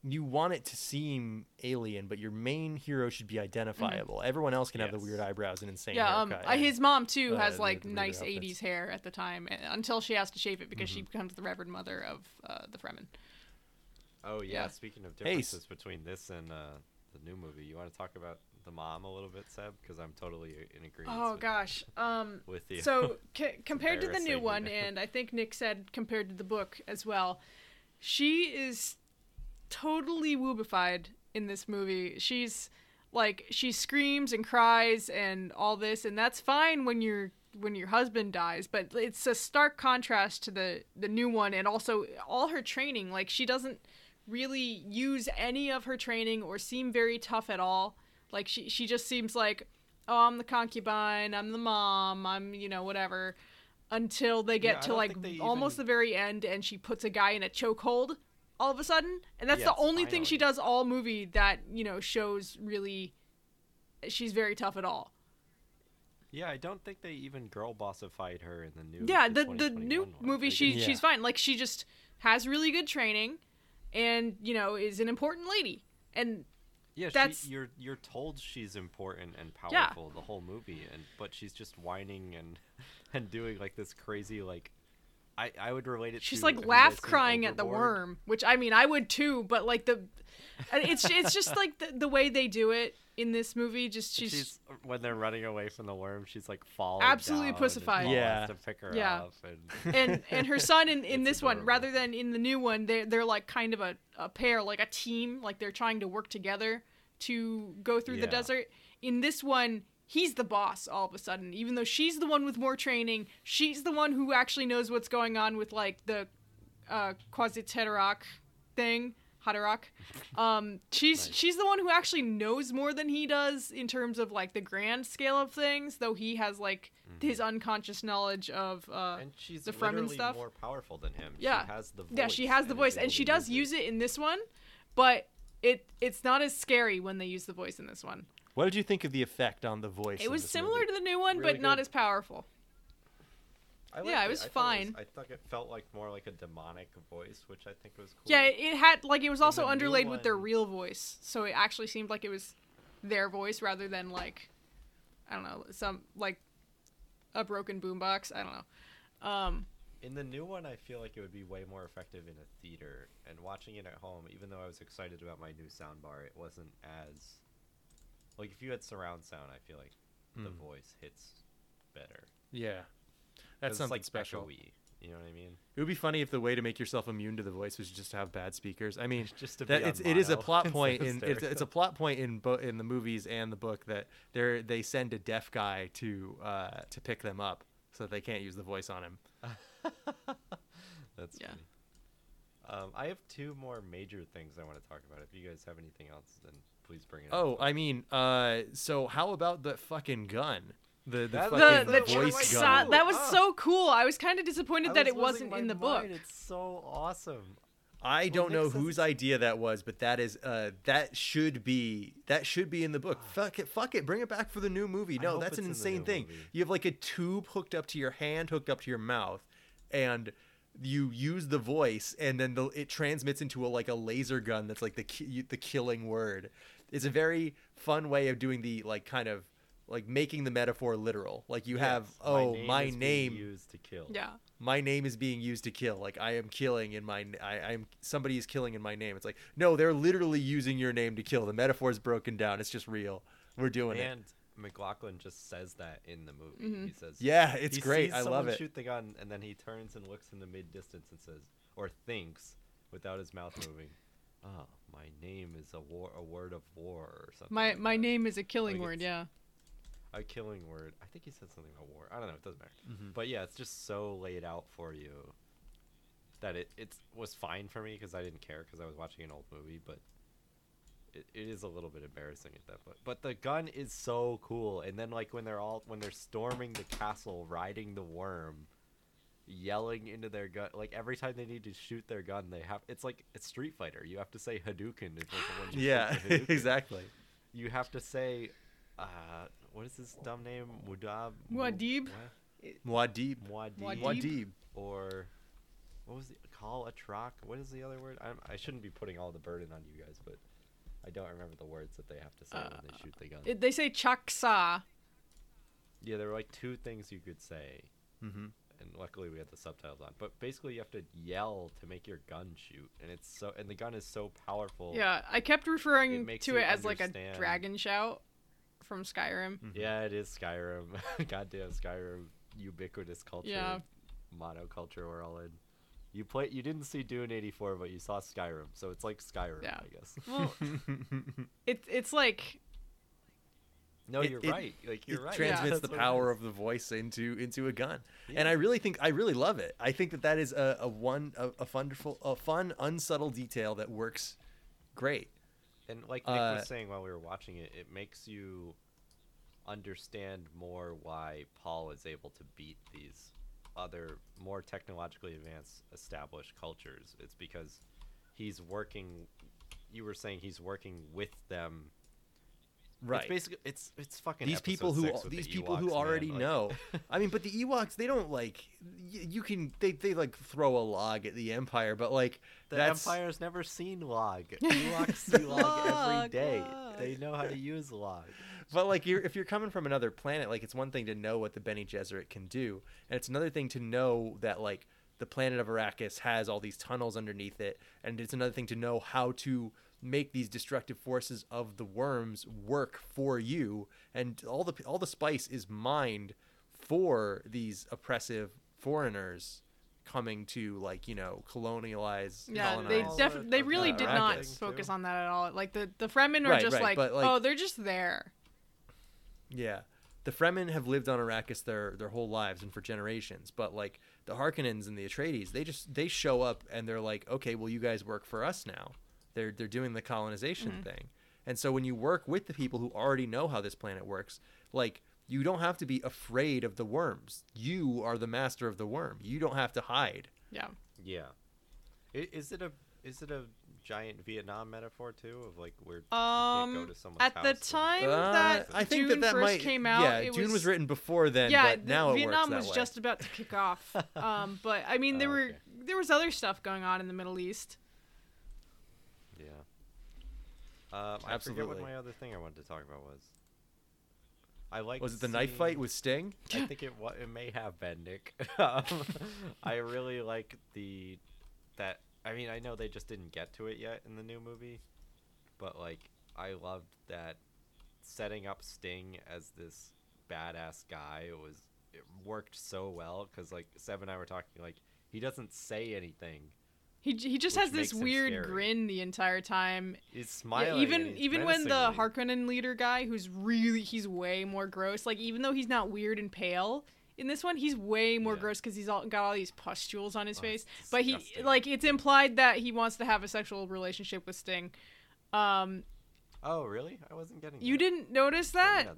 [SPEAKER 4] You want it to seem alien, but your main hero should be identifiable. Everyone else can have the weird eyebrows and insane
[SPEAKER 2] Yeah, um,
[SPEAKER 4] haircut.
[SPEAKER 2] uh, his mom too
[SPEAKER 4] uh,
[SPEAKER 2] has
[SPEAKER 4] the-
[SPEAKER 2] like
[SPEAKER 4] the
[SPEAKER 2] nice
[SPEAKER 4] outfits.
[SPEAKER 2] '80s hair at the time, uh, until she has to shave it because she
[SPEAKER 4] Mm-hmm.
[SPEAKER 2] becomes the Reverend Mother of uh, the Fremen.
[SPEAKER 3] Oh yeah.
[SPEAKER 2] Yeah.
[SPEAKER 3] Speaking of
[SPEAKER 4] Hey, s-
[SPEAKER 3] differences between this and uh, the new movie, you want to talk about the mom a little bit, Seb? Because I'm totally in agreement.
[SPEAKER 2] Oh
[SPEAKER 3] with,
[SPEAKER 2] gosh. Um,
[SPEAKER 3] with you.
[SPEAKER 2] so ca- compared to the new one, and I think Nick said compared to the book as well, she is totally woobified in this movie. She's like she screams and cries and all this, and that's fine when your when your husband dies, but it's a stark contrast to the the new one, and also all her training. Like she doesn't really use any of her training or seem very tough at all. Like she she just seems like, oh, I'm the concubine, I'm the mom, I'm you know whatever. Until they get
[SPEAKER 3] Yeah,
[SPEAKER 2] to like almost the very end, and she puts a guy in a chokehold all of a sudden, and that's
[SPEAKER 3] Yes,
[SPEAKER 2] the only thing she does all movie that you know shows really she's very tough at all.
[SPEAKER 3] Yeah, I don't think they even girl bossified her in the new.
[SPEAKER 2] Yeah, the the
[SPEAKER 3] 2021
[SPEAKER 2] new
[SPEAKER 3] one.
[SPEAKER 2] movie she
[SPEAKER 4] Yeah.
[SPEAKER 2] she's fine. Like she just has really good training, and you know is an important lady. And
[SPEAKER 3] Yeah,
[SPEAKER 2] That's-
[SPEAKER 3] she, you're you're told she's important and
[SPEAKER 2] Yeah.
[SPEAKER 3] powerful the whole movie, and but she's just whining and and doing like this crazy like. I, I would relate it.
[SPEAKER 2] she's
[SPEAKER 3] to,
[SPEAKER 2] like laugh crying at the worm, which I mean I would too, but like the it's it's just like the, the way they do it in this movie. Just she's,
[SPEAKER 3] She's, when they're running away from the worm, she's like falling.
[SPEAKER 2] Absolutely
[SPEAKER 3] down,
[SPEAKER 2] pussified.
[SPEAKER 4] Yeah.
[SPEAKER 3] to pick her
[SPEAKER 2] Yeah.
[SPEAKER 3] up. And
[SPEAKER 2] and and her son in, in
[SPEAKER 3] It's
[SPEAKER 2] this one rather than in the new one they they're like kind of a, a pair like a team like they're trying to work together to go through the desert in this one he's the boss all of a sudden even though she's the one with more training she's the one who actually knows what's going on with like the uh Kwisatz Haderach thing Haderach. Um, she's
[SPEAKER 3] Nice.
[SPEAKER 2] she's the one who actually knows more than he does in terms of like the grand scale of things, though he has like his unconscious knowledge of uh,
[SPEAKER 3] Mm-hmm. and she's
[SPEAKER 2] the Fremen stuff.
[SPEAKER 3] more powerful than him.
[SPEAKER 2] Yeah.
[SPEAKER 3] she has the voice.
[SPEAKER 2] Yeah, she has the voice, and she does use it in this one, but it it's not as scary when they use the voice in this one.
[SPEAKER 4] What did you think of the effect on the voice?
[SPEAKER 2] It was similar
[SPEAKER 4] movie?
[SPEAKER 2] to the new one,
[SPEAKER 3] Really
[SPEAKER 2] but not as powerful.
[SPEAKER 3] I
[SPEAKER 2] Yeah,
[SPEAKER 3] liked
[SPEAKER 2] it was
[SPEAKER 3] I thought
[SPEAKER 2] fine.
[SPEAKER 3] I thought it felt like more like a demonic voice, which I think was cool.
[SPEAKER 2] Yeah, it, it had like it was also underlaid with their real voice, so it actually seemed like it was their voice rather than like I don't know some like a broken boombox. I don't know. Um,
[SPEAKER 3] In the new one, I feel like it would be way more effective in a theater. And watching it at home, even though I was excited about my new soundbar, it wasn't as like if you had surround sound, I feel like the
[SPEAKER 4] Mm.
[SPEAKER 3] voice hits better.
[SPEAKER 4] Yeah, that's
[SPEAKER 3] it's
[SPEAKER 4] something
[SPEAKER 3] like
[SPEAKER 4] special.
[SPEAKER 3] echoey, You know what I mean?
[SPEAKER 4] It would be funny if the way to make yourself immune to the voice was just to have bad speakers. I mean,
[SPEAKER 3] Just to
[SPEAKER 4] that
[SPEAKER 3] be on
[SPEAKER 4] it's it is a plot point in it's, it's a plot point in bo- in the movies and the book that they they send a deaf guy to uh to pick them up so that they can't use the voice on him.
[SPEAKER 3] That's
[SPEAKER 2] Yeah.
[SPEAKER 3] funny. Um, I have two more major things I want to talk about. If you guys have anything else, then please bring it up.
[SPEAKER 4] Oh, I mean, uh, so how about the fucking gun? The the
[SPEAKER 3] That-
[SPEAKER 2] the
[SPEAKER 4] fucking
[SPEAKER 2] the
[SPEAKER 3] one of
[SPEAKER 4] voice gun.
[SPEAKER 2] sa- that was
[SPEAKER 3] Ah.
[SPEAKER 2] so cool. I was kind of disappointed
[SPEAKER 3] I
[SPEAKER 2] that it
[SPEAKER 3] was losing
[SPEAKER 2] wasn't
[SPEAKER 3] my
[SPEAKER 2] in the
[SPEAKER 3] mind.
[SPEAKER 2] book.
[SPEAKER 3] It's so awesome.
[SPEAKER 4] I don't know
[SPEAKER 3] Nick
[SPEAKER 4] whose idea that was, but that is uh that should be that should be in the book. Fuck it, fuck it, bring it back for the new movie. No,
[SPEAKER 3] hope
[SPEAKER 4] that's an
[SPEAKER 3] it's in the
[SPEAKER 4] insane
[SPEAKER 3] new
[SPEAKER 4] thing.
[SPEAKER 3] movie.
[SPEAKER 4] You have like a tube hooked up to your hand, hooked up to your mouth, and you use the voice, and then the, it transmits into a like a laser gun that's like the ki- the killing word. It's a very fun way of doing the like kind of like making the metaphor literal. Like you have oh my
[SPEAKER 3] is being
[SPEAKER 4] name
[SPEAKER 3] used to kill.
[SPEAKER 2] Yeah.
[SPEAKER 4] my name is being used to kill. Like I am killing in my I, I'm somebody is killing in my name. It's like no, they're literally using your name to kill. The metaphor is broken down. It's just real. We're doing it.
[SPEAKER 3] And MacLachlan just says that in the movie.
[SPEAKER 2] Mhm.
[SPEAKER 3] He says,
[SPEAKER 4] Yeah, it's great. I love
[SPEAKER 3] someone
[SPEAKER 4] it.
[SPEAKER 3] Shoot the gun, and then he turns and looks in the mid distance and says, or thinks, without his mouth moving, "Oh, my name is a war, a word of war, or something."
[SPEAKER 2] My
[SPEAKER 3] like
[SPEAKER 2] my
[SPEAKER 3] that.
[SPEAKER 2] name is a killing
[SPEAKER 3] Like
[SPEAKER 2] word. Yeah.
[SPEAKER 3] a killing word. I think he said something about war. I don't know. It doesn't matter.
[SPEAKER 4] Mhm.
[SPEAKER 3] But yeah, it's just so laid out for you that it it was fine for me because I didn't care because I was watching an old movie, but. It, it is a little bit embarrassing at that point, but the gun is so cool. And then, like when they're all when they're storming the castle, riding the worm, yelling into their gun, like every time they need to shoot their gun, they have. It's like it's Street Fighter. You have to say Hadouken if when you shoot
[SPEAKER 4] Yeah,
[SPEAKER 3] Hadouken
[SPEAKER 4] exactly.
[SPEAKER 3] you have to say, uh, what is this dumb name? Mudab.
[SPEAKER 2] Muad'Dib?
[SPEAKER 4] Muad'Dib.
[SPEAKER 3] Muad'Dib.
[SPEAKER 2] Muad'Dib?
[SPEAKER 4] Muad'Dib.
[SPEAKER 3] Or what was the call a trock? What is the other word? I'm, I shouldn't be putting all the burden on you guys, but I don't remember the words that they have to say when they shoot the gun.
[SPEAKER 2] It, they say chaksa.
[SPEAKER 3] yeah, there were like two things you could say,
[SPEAKER 4] Mm-hmm.
[SPEAKER 3] And luckily we had the subtitles on. But basically, you have to yell to make your gun shoot, and it's so and the gun is so powerful.
[SPEAKER 2] Yeah, I kept referring
[SPEAKER 3] makes
[SPEAKER 2] to it as like a dragon shout from Skyrim. Mm-hmm.
[SPEAKER 3] Yeah, it is Skyrim. Goddamn Skyrim, ubiquitous culture,
[SPEAKER 2] Yeah.
[SPEAKER 3] monoculture we're all in. You play. You didn't see Dune '84, but you saw Skyrim, so it's like Skyrim,
[SPEAKER 2] Yeah.
[SPEAKER 3] I guess.
[SPEAKER 2] Well, it, it's like
[SPEAKER 3] No,
[SPEAKER 4] It-
[SPEAKER 3] you're
[SPEAKER 4] it-
[SPEAKER 3] right. Like you're
[SPEAKER 4] it
[SPEAKER 3] right.
[SPEAKER 4] transmits
[SPEAKER 3] That's
[SPEAKER 4] the power of the voice into into a gun
[SPEAKER 3] Yeah.
[SPEAKER 4] and i really think i really love it i think that that is a, a one a, a wonderful a fun unsubtle detail that works great
[SPEAKER 3] And like Nick
[SPEAKER 4] Uh,
[SPEAKER 3] was saying while we were watching it, it makes you understand more why Paul is able to beat these other more technologically advanced established cultures. It's because he's working you were saying he's working with them.
[SPEAKER 4] Right
[SPEAKER 3] It's basically it's it's fucking
[SPEAKER 4] these people who these
[SPEAKER 3] the
[SPEAKER 4] people
[SPEAKER 3] Ewoks,
[SPEAKER 4] who
[SPEAKER 3] man,
[SPEAKER 4] already
[SPEAKER 3] like-
[SPEAKER 4] know i mean but the ewoks they don't like y- you can they, they like throw a log at the empire but like
[SPEAKER 3] The
[SPEAKER 4] that's
[SPEAKER 3] Empire's never seen log. Ewoks see log every
[SPEAKER 2] Log,
[SPEAKER 3] day.
[SPEAKER 2] log.
[SPEAKER 3] They know how to use log.
[SPEAKER 4] But like, you're, if you're coming from another planet, like it's one thing to know what the Bene Gesserit can do, and it's another thing to know that like the planet of Arrakis has all these tunnels underneath it, and it's another thing to know how to make these destructive forces of the worms work for you, and all the all the spice is mined for these oppressive foreigners coming to like you know colonialize
[SPEAKER 2] yeah,
[SPEAKER 4] colonize.
[SPEAKER 2] they
[SPEAKER 3] All
[SPEAKER 2] def- they really did not focus on that at all. Like the the Fremen are
[SPEAKER 4] Right,
[SPEAKER 2] just
[SPEAKER 4] right,
[SPEAKER 2] like,
[SPEAKER 4] like-
[SPEAKER 2] oh, they're just there.
[SPEAKER 4] Yeah. The Fremen have lived on Arrakis their their whole lives and for generations, but like the Harkonnens and the Atreides, they just they show up and they're like, "Okay, well you guys work for us now." They're they're doing the colonization
[SPEAKER 2] Mm-hmm.
[SPEAKER 4] thing. And so when you work with the people who already know how this planet works, like you don't have to be afraid of the worms. You are the master of the worm. You don't have to hide.
[SPEAKER 2] Yeah.
[SPEAKER 3] Yeah. Is it a is it a giant Vietnam metaphor too of like where you
[SPEAKER 2] Um,
[SPEAKER 3] can't go to someone's
[SPEAKER 2] at the
[SPEAKER 3] house and-
[SPEAKER 2] time
[SPEAKER 4] Uh,
[SPEAKER 2] that
[SPEAKER 4] I think
[SPEAKER 2] Dune
[SPEAKER 4] that that
[SPEAKER 2] first
[SPEAKER 4] might
[SPEAKER 2] came out,
[SPEAKER 4] Yeah,
[SPEAKER 2] it
[SPEAKER 4] Dune was,
[SPEAKER 2] was
[SPEAKER 4] written before then,
[SPEAKER 2] yeah,
[SPEAKER 4] but
[SPEAKER 2] the-
[SPEAKER 4] now
[SPEAKER 2] Vietnam
[SPEAKER 4] it works that
[SPEAKER 2] was
[SPEAKER 4] way.
[SPEAKER 2] just about to kick off. um, but I mean, there
[SPEAKER 3] Oh,
[SPEAKER 2] were
[SPEAKER 3] okay.
[SPEAKER 2] there was other stuff going on in the Middle East.
[SPEAKER 3] Yeah. Um, I forget what my other thing I wanted to talk about was. I like.
[SPEAKER 4] Was it the knife fight with Sting?
[SPEAKER 3] I think it wa- it may have been Nick. um, I really like the that. I mean, I know they just didn't get to it yet in the new movie, but like I loved that setting up Sting as this badass guy was it worked so well because like Seb and I were talking like he doesn't say anything.
[SPEAKER 2] He he just has this weird
[SPEAKER 3] scary.
[SPEAKER 2] grin the entire time.
[SPEAKER 3] He's smiling. and
[SPEAKER 2] even even when the Harkonnen leader guy, who's really he's way more gross. Like even though he's not weird and pale in this one, he's way more
[SPEAKER 3] Yeah.
[SPEAKER 2] gross because he's all, got all these pustules on his
[SPEAKER 3] Oh,
[SPEAKER 2] face. But he like it's implied that he wants to have a sexual relationship with Sting. Um,
[SPEAKER 3] Oh really? I wasn't getting.
[SPEAKER 2] you
[SPEAKER 3] that.
[SPEAKER 2] didn't notice that?
[SPEAKER 3] yeah.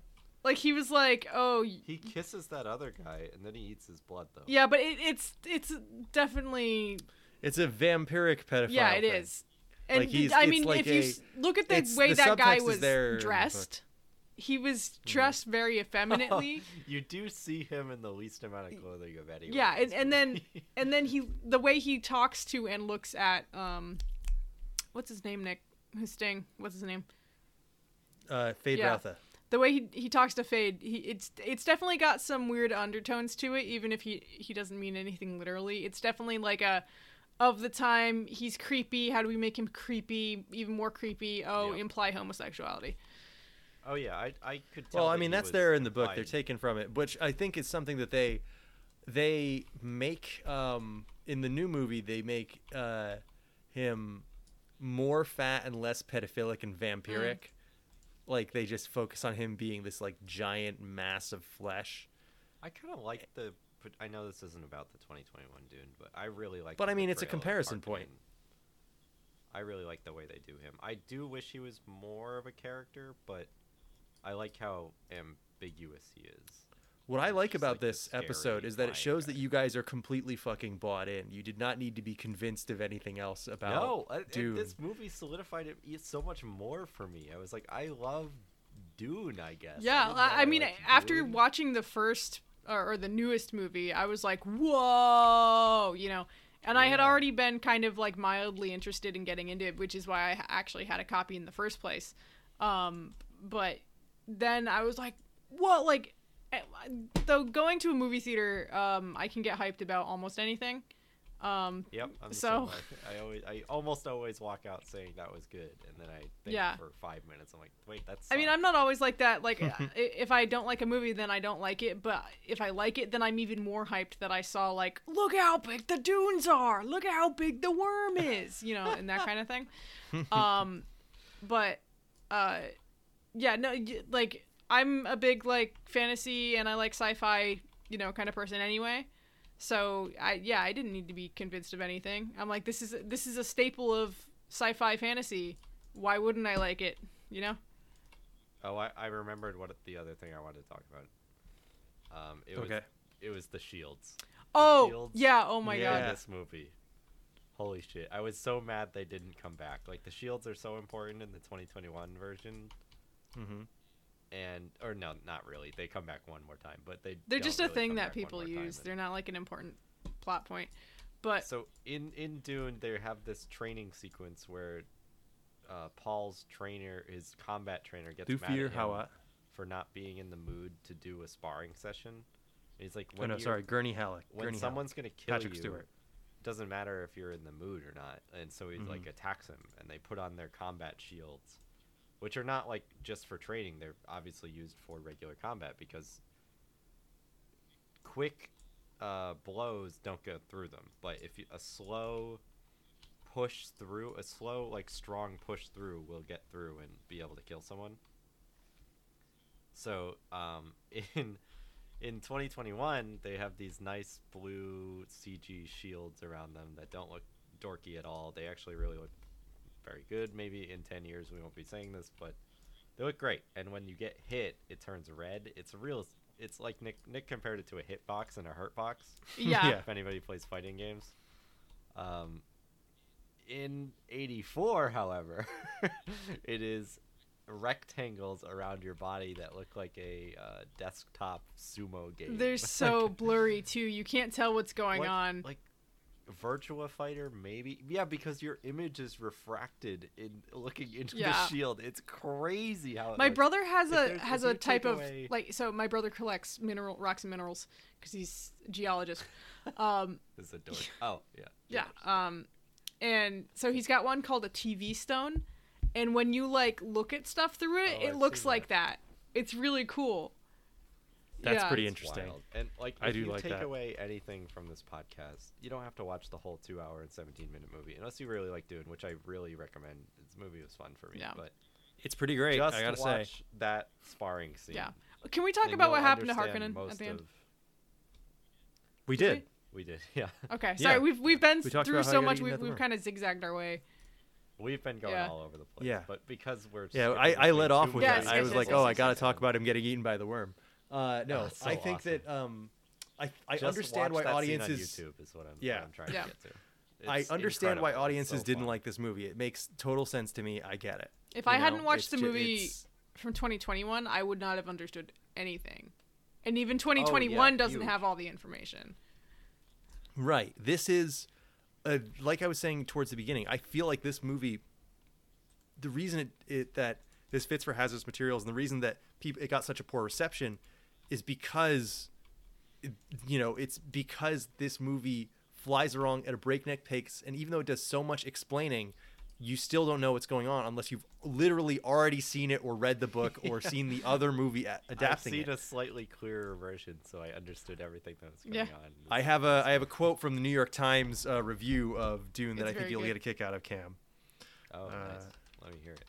[SPEAKER 2] Like he was like, oh
[SPEAKER 3] He kisses that other guy and then he eats his blood though.
[SPEAKER 2] yeah, but it, it's it's definitely
[SPEAKER 4] It's a vampiric pedophile.
[SPEAKER 2] yeah, it
[SPEAKER 4] thing.
[SPEAKER 2] is. And
[SPEAKER 4] Like, he's-
[SPEAKER 2] I mean,
[SPEAKER 4] like
[SPEAKER 2] if you look at the way
[SPEAKER 4] the
[SPEAKER 2] that guy was
[SPEAKER 4] there in the
[SPEAKER 2] dressed, he was dressed very effeminately.
[SPEAKER 3] you do see him in the least amount of clothing of anyone.
[SPEAKER 2] Yeah, and, and then and then he the way he talks to and looks at um what's his name, Nick? His Sting. What's his name?
[SPEAKER 4] Uh, Fade
[SPEAKER 2] Yeah.
[SPEAKER 4] Rautha.
[SPEAKER 2] The way he he talks to Feyd, he it's it's definitely got some weird undertones to it, even if he he doesn't mean anything literally. It's definitely like a of the time he's creepy. How do we make him creepy? Even more creepy. Oh,
[SPEAKER 3] Yeah.
[SPEAKER 2] imply homosexuality.
[SPEAKER 3] oh yeah, I I could tell.
[SPEAKER 4] Well, I mean that's there in the book. They're taken from it, which I think is something that they they make um, in the new movie. They make uh, him more fat and less pedophilic and vampiric. Like they just focus on him being this like giant mass of flesh.
[SPEAKER 3] I kind of like the. But I know this isn't about the 2021 Dune, but I really like.
[SPEAKER 4] It.
[SPEAKER 3] But
[SPEAKER 4] I mean, it's a comparison point.
[SPEAKER 3] I really like the way they do him. I do wish he was more of a character, but I like how ambiguous he is.
[SPEAKER 4] What I like about
[SPEAKER 3] like,
[SPEAKER 4] this episode is that it shows
[SPEAKER 3] guy.
[SPEAKER 4] that you guys are completely fucking bought in. You did not need to be convinced of anything else about
[SPEAKER 3] no, I- it-
[SPEAKER 4] Dune.
[SPEAKER 3] this movie solidified it so much more for me. I was like, I love Dune. I guess.
[SPEAKER 2] Yeah,
[SPEAKER 3] didn't
[SPEAKER 2] I, I mean,
[SPEAKER 3] liked
[SPEAKER 2] after
[SPEAKER 3] Dune.
[SPEAKER 2] watching the first or, or the newest movie, I was like, "Whoa!" You know, And I had already been kind of like mildly interested in getting into it, which is why I actually had a copy in the first place. Um, but then I was like, what? Like, eh, though going to a movie theater, um, I can get hyped about almost anything. Um,
[SPEAKER 3] Yep. I'm
[SPEAKER 2] So-
[SPEAKER 3] I always, I almost always walk out saying that was good, and then I think
[SPEAKER 2] Yeah.
[SPEAKER 3] for five minutes. I'm like, wait, that's.
[SPEAKER 2] I mean, I'm not always like that. Like, if I don't like a movie, then I don't like it. But if I like it, then I'm even more hyped that I saw like, look how big the dunes are. Look how big the worm is. You know, and that kind of thing. Um, but, uh, yeah, no, like I'm a big like fantasy and I like sci-fi, you know, kind of person anyway. So I yeah, I didn't need to be convinced of anything. I'm like, this is this is a staple of sci-fi fantasy. Why wouldn't I like it? You know.
[SPEAKER 3] Oh, I, I remembered what the other thing I wanted to talk about. Um, it was
[SPEAKER 4] Okay.
[SPEAKER 3] it was the shields.
[SPEAKER 2] Oh
[SPEAKER 3] shields
[SPEAKER 2] yeah! Oh my
[SPEAKER 3] in
[SPEAKER 4] Yeah.
[SPEAKER 2] god!
[SPEAKER 3] this movie. Holy shit! I was so mad they didn't come back. Like the shields are so important in the 2021 version,
[SPEAKER 4] Mm-hmm.
[SPEAKER 3] And or no, not really. They come back one more time, but they
[SPEAKER 2] They're just a
[SPEAKER 3] really
[SPEAKER 2] thing that people use. They're not like an important plot point. But
[SPEAKER 3] So in in Dune, they have this training sequence where uh, Paul's trainer, his combat trainer, gets mad
[SPEAKER 4] Thufir
[SPEAKER 3] at him
[SPEAKER 4] Hawat.
[SPEAKER 3] for not being in the mood to do a sparring session. And he's like,
[SPEAKER 4] Oh no, sorry, Gurney Halleck.
[SPEAKER 3] when
[SPEAKER 4] Gurney
[SPEAKER 3] someone's gonna kill
[SPEAKER 4] Patrick
[SPEAKER 3] you,
[SPEAKER 4] Stewart.
[SPEAKER 3] doesn't matter if you're in the mood or not. And so he like
[SPEAKER 4] Mhm.
[SPEAKER 3] attacks him, and they put on their combat shields, which are not like just for training. They're obviously used for regular combat because quick uh, blows don't go through them. But if you, a slow push through, a slow like strong push through will get through and be able to kill someone. So um, in in 2021, they have these nice blue CG shields around them that don't look dorky at all. They actually really look very good. Maybe in 10 years we won't be saying this, but they look great. And when you get hit, it turns red. It's a real. It's like Nick Nick compared it to a hitbox and a hurt box.
[SPEAKER 2] yeah,
[SPEAKER 4] Yeah.
[SPEAKER 3] If anybody plays fighting games, um, in '84, however, it is rectangles around your body that look like a uh, desktop sumo game.
[SPEAKER 2] they're so blurry too. You can't tell what's going
[SPEAKER 3] Like-
[SPEAKER 2] on.
[SPEAKER 3] like Virtua Fighter, maybe. Yeah, because your image is refracted in looking into
[SPEAKER 2] Yeah.
[SPEAKER 3] the shield. It's crazy how it
[SPEAKER 2] my brother has a has a type of
[SPEAKER 3] away-
[SPEAKER 2] like so my brother collects mineral rocks and minerals because he's a geologist. Um,
[SPEAKER 3] Is a dork. Oh yeah.
[SPEAKER 2] yeah.
[SPEAKER 3] George.
[SPEAKER 2] Um, and so he's got one called a TV stone, and when you like look at stuff through it,
[SPEAKER 3] Oh,
[SPEAKER 2] it
[SPEAKER 3] I've
[SPEAKER 2] looks like that. It's really cool.
[SPEAKER 4] That's
[SPEAKER 2] Yeah.
[SPEAKER 4] pretty interesting.
[SPEAKER 3] wild. And like,
[SPEAKER 4] I
[SPEAKER 3] if
[SPEAKER 4] do
[SPEAKER 3] you
[SPEAKER 4] like
[SPEAKER 3] take
[SPEAKER 4] that.
[SPEAKER 3] away anything from this podcast, you don't have to watch the whole two-hour and seventeen-minute movie unless you really like Dune, which I really recommend. This movie was fun for me,
[SPEAKER 2] Yeah.
[SPEAKER 3] but
[SPEAKER 4] It's pretty great.
[SPEAKER 3] just
[SPEAKER 4] I gotta say.
[SPEAKER 3] that sparring scene.
[SPEAKER 2] Yeah. Can we talk about what happened to
[SPEAKER 3] understand
[SPEAKER 2] Harkonnen at
[SPEAKER 3] most
[SPEAKER 2] the end?
[SPEAKER 3] of-
[SPEAKER 4] We
[SPEAKER 2] Did
[SPEAKER 4] did.
[SPEAKER 3] We did, yeah.
[SPEAKER 2] Okay,
[SPEAKER 4] Yeah.
[SPEAKER 2] sorry. We've we've been
[SPEAKER 4] We
[SPEAKER 2] through so much. We've we've kind of zigzagged our way.
[SPEAKER 3] We've been going
[SPEAKER 2] Yeah.
[SPEAKER 3] all over the place.
[SPEAKER 4] Yeah.
[SPEAKER 3] But because we're
[SPEAKER 4] Yeah, I, I
[SPEAKER 3] between
[SPEAKER 4] let off
[SPEAKER 3] two
[SPEAKER 4] with
[SPEAKER 2] Yes,
[SPEAKER 4] that. I was like, oh, I gotta talk about him getting eaten by the worm. Uh, no,
[SPEAKER 3] Oh, so
[SPEAKER 4] I think
[SPEAKER 3] awesome.
[SPEAKER 4] that um, I I
[SPEAKER 3] Just
[SPEAKER 4] understand
[SPEAKER 3] watch
[SPEAKER 4] why
[SPEAKER 3] that scene on
[SPEAKER 4] audiences.
[SPEAKER 3] YouTube is what I'm,
[SPEAKER 4] Yeah.
[SPEAKER 3] what I'm trying
[SPEAKER 2] Yeah.
[SPEAKER 3] to get to.
[SPEAKER 4] I understand why
[SPEAKER 3] incredible. It's
[SPEAKER 4] audiences
[SPEAKER 3] so
[SPEAKER 4] didn't
[SPEAKER 3] fun.
[SPEAKER 4] like this movie. It makes total sense to me. I get it.
[SPEAKER 2] If
[SPEAKER 4] You
[SPEAKER 2] I
[SPEAKER 4] know,
[SPEAKER 2] hadn't watched the movie
[SPEAKER 4] it's-
[SPEAKER 2] from 2021, I would not have understood anything. And even 2021
[SPEAKER 3] Oh, yeah,
[SPEAKER 2] doesn't
[SPEAKER 3] huge.
[SPEAKER 2] have all the information.
[SPEAKER 4] Right. This is, uh, like I was saying towards the beginning. I feel like this movie. The reason it, it that this fits for hazardous materials and the reason that people it got such a poor reception is because, you know, it's because this movie flies along at a breakneck pace, and even though it does so much explaining, you still don't know what's going on unless you've literally already seen it or read the book or seen the other movie a-
[SPEAKER 3] I've
[SPEAKER 4] adapting
[SPEAKER 3] seen
[SPEAKER 4] it.
[SPEAKER 3] a slightly clearer version, so I understood everything that was going
[SPEAKER 2] Yeah.
[SPEAKER 3] on.
[SPEAKER 4] I have a I have a quote from the New York Times uh, review of Dune that
[SPEAKER 2] It's
[SPEAKER 4] I think you'll
[SPEAKER 2] good.
[SPEAKER 4] get a kick out of, Cam.
[SPEAKER 3] Oh,
[SPEAKER 4] uh,
[SPEAKER 3] nice. Let me hear it.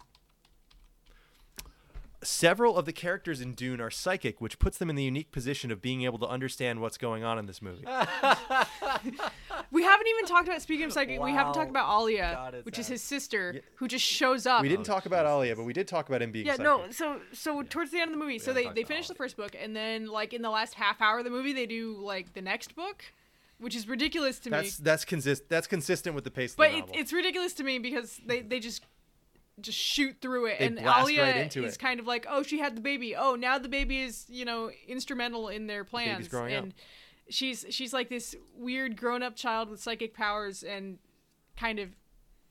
[SPEAKER 4] Several of the characters in Dune are psychic, which puts them in the unique position of being able to understand what's going on in this movie.
[SPEAKER 2] We haven't even talked about speaking of psychic. We haven't talked about Alia,
[SPEAKER 3] God, it's
[SPEAKER 2] which is
[SPEAKER 3] out.
[SPEAKER 2] his sister,
[SPEAKER 4] Yeah.
[SPEAKER 2] who just shows up.
[SPEAKER 4] we didn't
[SPEAKER 3] Oh,
[SPEAKER 4] talk about Alia, but we did talk about him being
[SPEAKER 2] Yeah,
[SPEAKER 4] psychic.
[SPEAKER 2] no. So so towards the end of the movie, so
[SPEAKER 3] haven't
[SPEAKER 2] they
[SPEAKER 3] talked
[SPEAKER 2] they
[SPEAKER 3] about
[SPEAKER 2] finish the
[SPEAKER 3] Alia.
[SPEAKER 2] first book, and then like in the last half hour of the movie, they do like the next book, which is ridiculous to me.
[SPEAKER 4] That's that's consist that's consistent with the pace of
[SPEAKER 2] But
[SPEAKER 4] the
[SPEAKER 2] it,
[SPEAKER 4] novel.
[SPEAKER 2] it's ridiculous to me because they, they just just shoot through it,
[SPEAKER 4] They
[SPEAKER 2] and
[SPEAKER 4] blast
[SPEAKER 2] Alia
[SPEAKER 4] right into
[SPEAKER 2] is
[SPEAKER 4] it.
[SPEAKER 2] kind of like, oh, she had the baby. Oh, now the baby is you know instrumental in their plans,
[SPEAKER 4] growing up.
[SPEAKER 2] and she's she's like this weird grown up child with psychic powers and kind of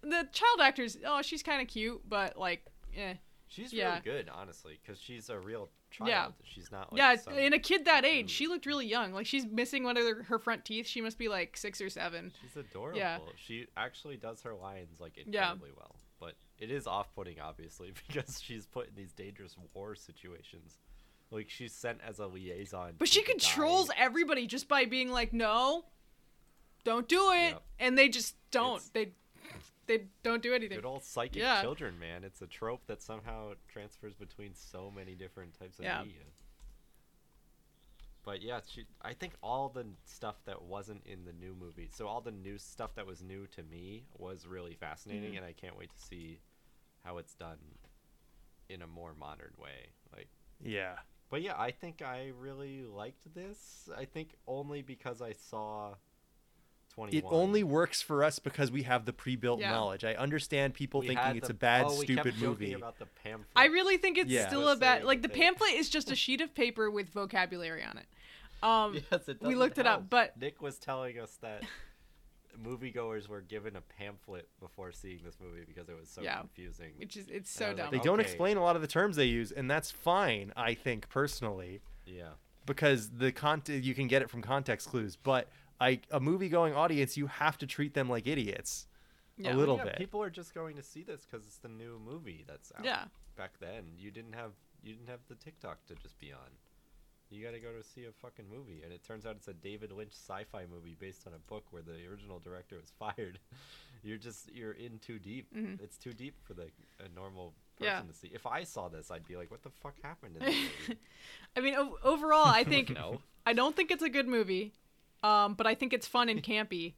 [SPEAKER 2] the child actors. Oh, she's kind of cute, but like, eh.
[SPEAKER 3] She's
[SPEAKER 2] Yeah.
[SPEAKER 3] really good, honestly, because she's a real child.
[SPEAKER 2] Yeah.
[SPEAKER 3] She's not like
[SPEAKER 2] yeah,
[SPEAKER 3] some-
[SPEAKER 2] in a kid that age,
[SPEAKER 3] dude.
[SPEAKER 2] she looked really young. Like she's missing one of her, her front teeth. She must be like six or seven.
[SPEAKER 3] She's adorable.
[SPEAKER 2] Yeah.
[SPEAKER 3] She actually does her lines like
[SPEAKER 2] Yeah.
[SPEAKER 3] incredibly well. It is off-putting, obviously, because she's put in these dangerous war situations. Like she's sent as a liaison.
[SPEAKER 2] But she controls
[SPEAKER 3] guy.
[SPEAKER 2] everybody just by being like, "No, don't do it,"
[SPEAKER 3] Yep.
[SPEAKER 2] and they just don't.
[SPEAKER 3] It's-
[SPEAKER 2] they they don't do anything.
[SPEAKER 3] Good old psychic
[SPEAKER 2] Yeah.
[SPEAKER 3] children, man. It's a trope that somehow transfers between so many different types of
[SPEAKER 2] Yeah.
[SPEAKER 3] media. But yeah, she, I think all the stuff that wasn't in the new movie, so all the new stuff that was new to me was really fascinating,
[SPEAKER 2] Mhm.
[SPEAKER 3] and I can't wait to see how it's done in a more modern way. Like,
[SPEAKER 4] Yeah.
[SPEAKER 3] but yeah, I think I really liked this. I think only because I saw twenty.
[SPEAKER 4] It only works for us because we have the pre-built
[SPEAKER 2] Yeah.
[SPEAKER 4] knowledge. I understand people
[SPEAKER 3] We
[SPEAKER 4] thinking it's
[SPEAKER 3] the-
[SPEAKER 4] a bad,
[SPEAKER 3] oh, we
[SPEAKER 4] stupid
[SPEAKER 3] kept
[SPEAKER 4] movie.
[SPEAKER 3] About the pamphlet.
[SPEAKER 2] I really think it's
[SPEAKER 4] Yeah.
[SPEAKER 2] still a bad. Like the pamphlet is just a sheet of paper with vocabulary on it. Um,
[SPEAKER 3] Yes, it
[SPEAKER 2] we
[SPEAKER 3] doesn't
[SPEAKER 2] looked it up, but-
[SPEAKER 3] Nick was telling us that moviegoers were given a pamphlet before seeing this movie because it was so
[SPEAKER 2] Yeah.
[SPEAKER 3] confusing.
[SPEAKER 2] which is it's so dumb.
[SPEAKER 3] like,
[SPEAKER 4] they don't explain a lot of the terms they use, and that's fine, I think personally,
[SPEAKER 3] Yeah,
[SPEAKER 4] because the content you can get it from context clues. But I, a movie-going audience, you have to treat them like idiots.
[SPEAKER 2] Yeah.
[SPEAKER 4] a little
[SPEAKER 3] yeah,
[SPEAKER 4] bit.
[SPEAKER 3] People are just going to see this because it's the new movie that's out.
[SPEAKER 2] Yeah.
[SPEAKER 3] Back then, you didn't have you didn't have the TikTok to just be on. You got to go to see a fucking movie, and it turns out it's a David Lynch sci-fi movie based on a book where the original director was fired. you're just you're in too deep.
[SPEAKER 2] Mhm.
[SPEAKER 3] It's too deep for the a normal person
[SPEAKER 2] Yeah.
[SPEAKER 3] to see. If I saw this, I'd be like, "What the fuck happened?" In this movie?
[SPEAKER 2] I mean, o- overall, I think
[SPEAKER 3] no.
[SPEAKER 2] I don't think it's a good movie, um, but I think it's fun and campy.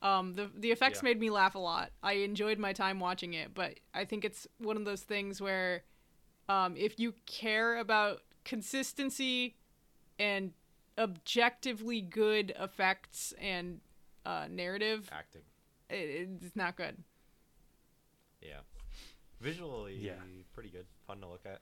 [SPEAKER 2] Um, the the effects
[SPEAKER 3] Yeah.
[SPEAKER 2] made me laugh a lot. I enjoyed my time watching it, but I think it's one of those things where, um, if you care about consistency and objectively good effects and uh, narrative,
[SPEAKER 3] acting.
[SPEAKER 2] it, it's not good.
[SPEAKER 3] Yeah. Visually,
[SPEAKER 4] Yeah.
[SPEAKER 3] pretty good. Fun to look at.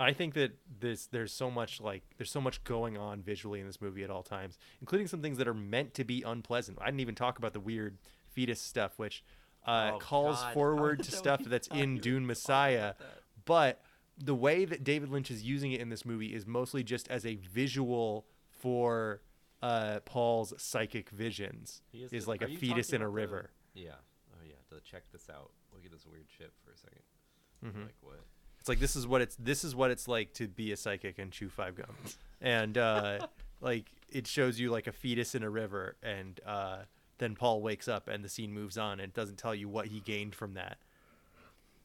[SPEAKER 4] I think that this there's so much like there's so much going on visually in this movie at all times, including some things that are meant to be unpleasant. I didn't even talk about the weird fetus stuff, which uh,
[SPEAKER 3] Oh,
[SPEAKER 4] calls
[SPEAKER 3] God.
[SPEAKER 4] forward to stuff that's in Dune Messiah. But the way that David Lynch is using it in this movie is mostly just as a visual for uh, Paul's psychic visions.
[SPEAKER 3] He
[SPEAKER 4] Is
[SPEAKER 3] the-
[SPEAKER 4] like a fetus in a
[SPEAKER 3] about the-
[SPEAKER 4] river.
[SPEAKER 3] Yeah. Oh yeah. To check this out. Look at this weird shit for a 2nd
[SPEAKER 4] Mhm.
[SPEAKER 3] Like what?
[SPEAKER 4] It's like this is what it's this is what it's like to be a psychic and chew five gum, and uh, like it shows you like a fetus in a river, and uh, then Paul wakes up and the scene moves on, and it doesn't tell you what he gained from that.